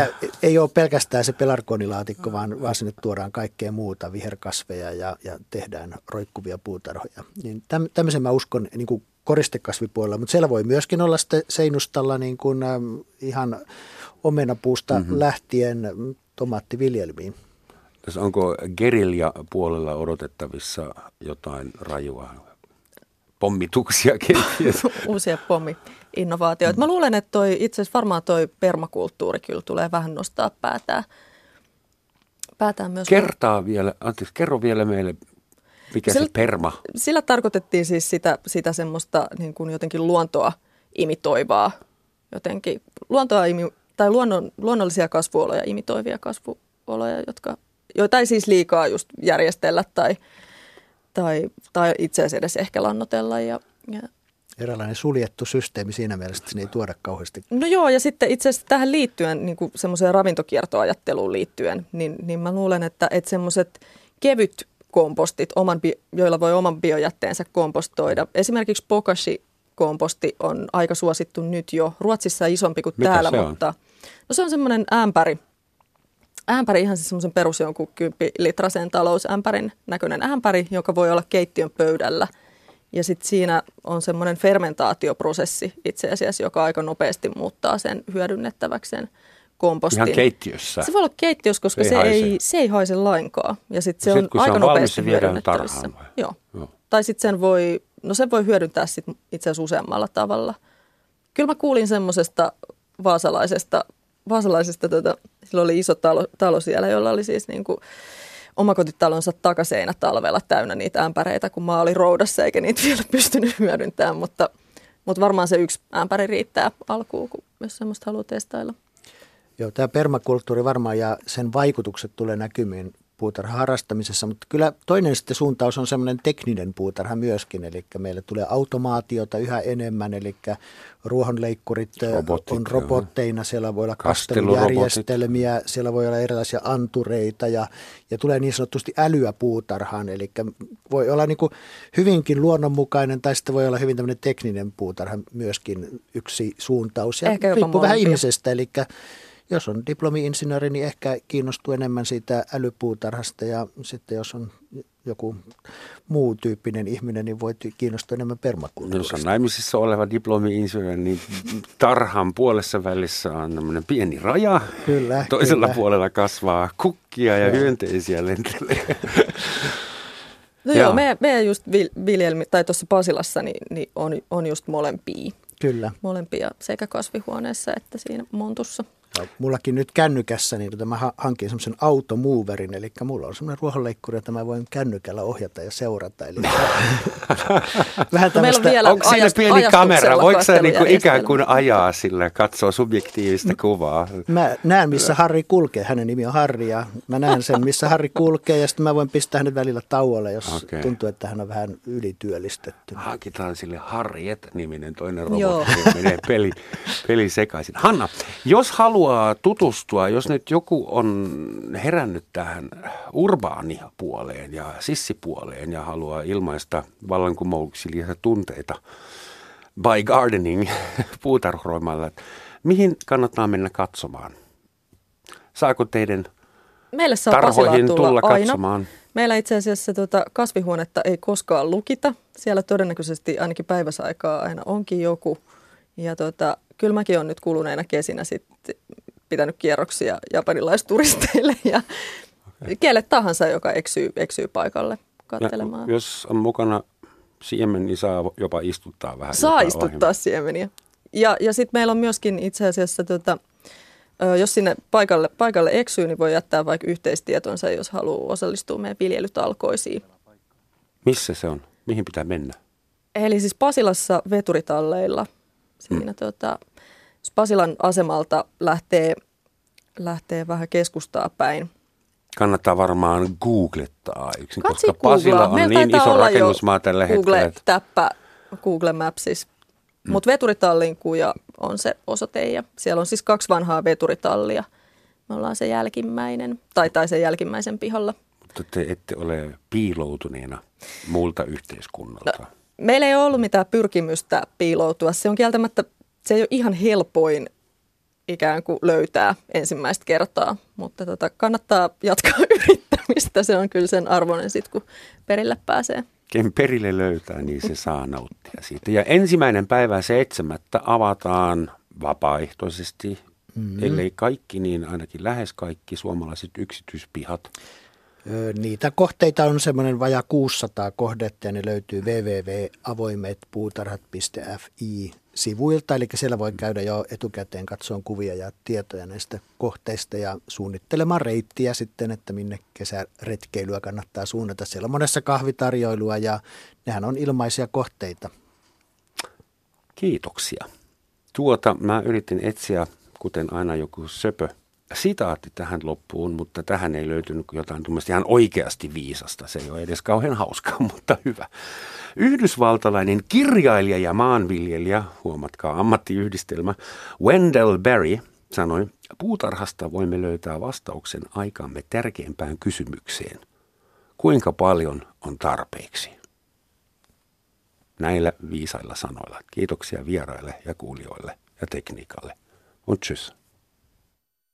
ei ole pelkästään se pelarkonilaatikko, vaan, vaan sinne tuodaan kaikkea muuta, viherkasveja ja, ja tehdään roikkuvia puutarhoja. Niin tämmöisen mä uskon niin kuin koristekasvipuolella, mutta siellä voi myöskin olla sitten seinustalla niin kuin, ihan omenapuusta mm-hmm. lähtien tomaattiviljelmiin. Tässä onko gerilja puolella odotettavissa jotain rajua pommituksia kenties? <laughs> Uusia pommi-innovaatioita. Mä luulen, että toi, itse asiassa varmaan toi permakulttuuri kyllä tulee vähän nostaa päätään päätään myös... Kertaa vielä, anteeksi, kerro vielä meille, mikä sillä, se perma? Sillä tarkoitettiin siis sitä, sitä semmoista niin kuin jotenkin luontoa imitoivaa, jotenkin luontoa imi, tai luonnon, luonnollisia kasvuoloja imitoivia kasvuoloja, jotka, joita ei siis liikaa just järjestellä tai, tai, tai itse asiassa edes ehkä lannotella. Ja, ja eräänlainen suljettu systeemi siinä mielessä, että se ei tuoda kauheasti. No joo, ja sitten itse asiassa tähän liittyen, niin kuin semmoiseen ravintokiertoajatteluun liittyen, niin, niin mä luulen, että, että semmoiset kevyt kompostit, oman, joilla voi oman biojätteensä kompostoida. Esimerkiksi Bokashi komposti on aika suosittu nyt jo. Ruotsissa isompi kuin Mitä täällä, se on? mutta no se on semmoinen ämpäri. Ämpäri, ihan siis semmoisen perus jonkun 10 litrasen talousämpärin näköinen ämpäri, joka voi olla keittiön pöydällä – ja sitten siinä on semmoinen fermentaatioprosessi itse asiassa, joka aika nopeasti muuttaa sen hyödynnettäväksi sen kompostin. Ihan keittiössä? Se voi olla keittiössä, koska se, se, ei, se ei haise lainkaan. Ja sitten se sit, on aika se on nopeasti hyödynnettävissä. Joo. Joo. Tai sitten sen voi, no sen voi hyödyntää sit itse asiassa useammalla tavalla. Kyllä mä kuulin semmoisesta vaasalaisesta, vaasalaisesta tota, sillä oli iso talo, talo siellä, jolla oli siis niin kuin omakotitalonsa takaseinä talvella täynnä niitä ämpäreitä, kun maa oli roudassa eikä niitä vielä pystynyt hyödyntämään, mutta, mutta varmaan se yksi ämpäri riittää alkuun, kun jos semmoista haluaa testailla. Joo, tämä permakulttuuri varmaan ja sen vaikutukset tulee näkymiin puutarha harrastamisessa, mutta kyllä toinen sitten suuntaus on semmoinen tekninen puutarha myöskin, eli meillä tulee automaatiota yhä enemmän, eli ruohonleikkurit Robotit, on robotteina, siellä voi olla kastelujärjestelmiä, siellä voi olla erilaisia antureita ja, ja tulee niin sanotusti älyä puutarhaan, eli voi olla niin kuin hyvinkin luonnonmukainen tai sitten voi olla hyvin tämmöinen tekninen puutarha myöskin yksi suuntaus. Ja Ehkä riippuu vähän ihmisestä, eli jos on diplomi-insinööri, niin ehkä kiinnostuu enemmän siitä älypuutarhasta ja sitten jos on joku muu tyyppinen ihminen, niin voi kiinnostua enemmän permakulttuurista. Jos on naimisissa oleva diplomi-insinööri, niin tarhan puolessa välissä on tämmöinen pieni raja. Kyllä, Toisella kyllä. puolella kasvaa kukkia ja hyönteisiä lentelee. <laughs> No Joo. joo, meidän, meidän just vil- viljelmi, tai tuossa Pasilassa, niin, niin on, on just molempia. Kyllä. Molempia sekä kasvihuoneessa että siinä montussa. Ja mullakin nyt kännykässä, niin tota mä ha- hankin semmoisen automoverin, eli mulla on semmoinen ruohonleikkuri, jota mä voin kännykällä ohjata ja seurata. Eli <laughs> vähän No meillä on tämmöistä, vielä Onko siinä ajast- pieni kamera? Voiko sä niinku ikään kuin ajaa sillä, katsoa subjektiivista kuvaa? mä näen, missä Harri kulkee. Hänen nimi on Harri ja mä näen sen, missä Harri kulkee ja sitten mä voin pistää hänet välillä tauolle, jos okay. tuntuu, että hän on vähän ylityöllistetty. Hankitaan sille Harriet-niminen toinen robotti menee peli, <laughs> peli sekaisin. Hanna, jos haluaa tutustua, jos nyt joku on herännyt tähän urbaanipuoleen ja sissipuoleen ja haluaa ilmaista vallankumouksellisia tunteita by gardening <laughs> puutarhuroimalla, mihin kannattaa mennä katsomaan? Saako teidän Meille saa tarhoihin tulla tulla aina. katsomaan? Meillä itse asiassa tuota kasvihuonetta ei koskaan lukita. Siellä todennäköisesti ainakin päiväsaikaa aina onkin joku. Ja tuota, kyllä mäkin olen nyt kuluneena kesinä sitten pitänyt kierroksia japanilaisturisteille ja okay. kelle tahansa, joka eksyy, eksyy paikalle katselemaan. Ja jos on mukana siemen, niin saa jopa istuttaa vähän. Saa istuttaa ohjelmaa. siemeniä. Ja, ja sitten meillä on myöskin itse asiassa, tota, jos sinne paikalle, paikalle eksyy, niin voi jättää vaikka yhteistietonsa, jos haluaa osallistua meidän viljelytalkoisiin. Missä se on? Mihin pitää mennä? Eli siis Pasilassa veturitalleilla. Siinä tota, jos Pasilan asemalta lähtee, lähtee vähän keskustaa päin. Kannattaa varmaan googlettaa yksin, Katsi koska Pasila googlaa. on Meillä niin iso rakennusmaa tällä hetkellä. että- Google-täppä Google Mapsissa. Mm. Mutta veturitallin kuja on se osoite ja siellä on siis kaksi vanhaa veturitallia. Me ollaan se jälkimmäinen, tai, tai sen jälkimmäisen pihalla. Mutta te ette ole piiloutuneena muulta yhteiskunnalta. No, meillä ei ole ollut mitään pyrkimystä piiloutua. Se on kieltämättä, se ei ole ihan helpoin ikään kuin löytää ensimmäistä kertaa, mutta tota, kannattaa jatkaa <laughs> yrittämistä. Se on kyllä sen arvoinen sitten, kun perille pääsee. Ken perille löytää, niin se saa nauttia siitä. Ja ensimmäinen päivä seitsemättä avataan vapaaehtoisesti, mm-hmm. ellei kaikki, niin ainakin lähes kaikki suomalaiset yksityispihat. Niitä kohteita on semmoinen vaja 600 kohdetta ja ne löytyy www.avoimetpuutarhat.fi-sivuilta. Eli siellä voi käydä jo etukäteen katsoa kuvia ja tietoja näistä kohteista ja suunnittelemaan reittiä sitten, että minne kesäretkeilyä kannattaa suunnata. Siellä on monessa kahvitarjoilua ja nehän on ilmaisia kohteita. Kiitoksia. Tuota mä yritin etsiä, kuten aina joku söpö, sitaatti tähän loppuun, mutta tähän ei löytynyt jotain tuommoista ihan oikeasti viisasta. Se ei ole edes kauhean hauskaa, <laughs> mutta hyvä. Yhdysvaltalainen kirjailija ja maanviljelijä, huomatkaa ammattiyhdistelmä, Wendell Berry sanoi, puutarhasta voimme löytää vastauksen aikamme tärkeimpään kysymykseen. Kuinka paljon on tarpeeksi? Näillä viisailla sanoilla. Kiitoksia vieraille ja kuulijoille ja tekniikalle. Und tschüss.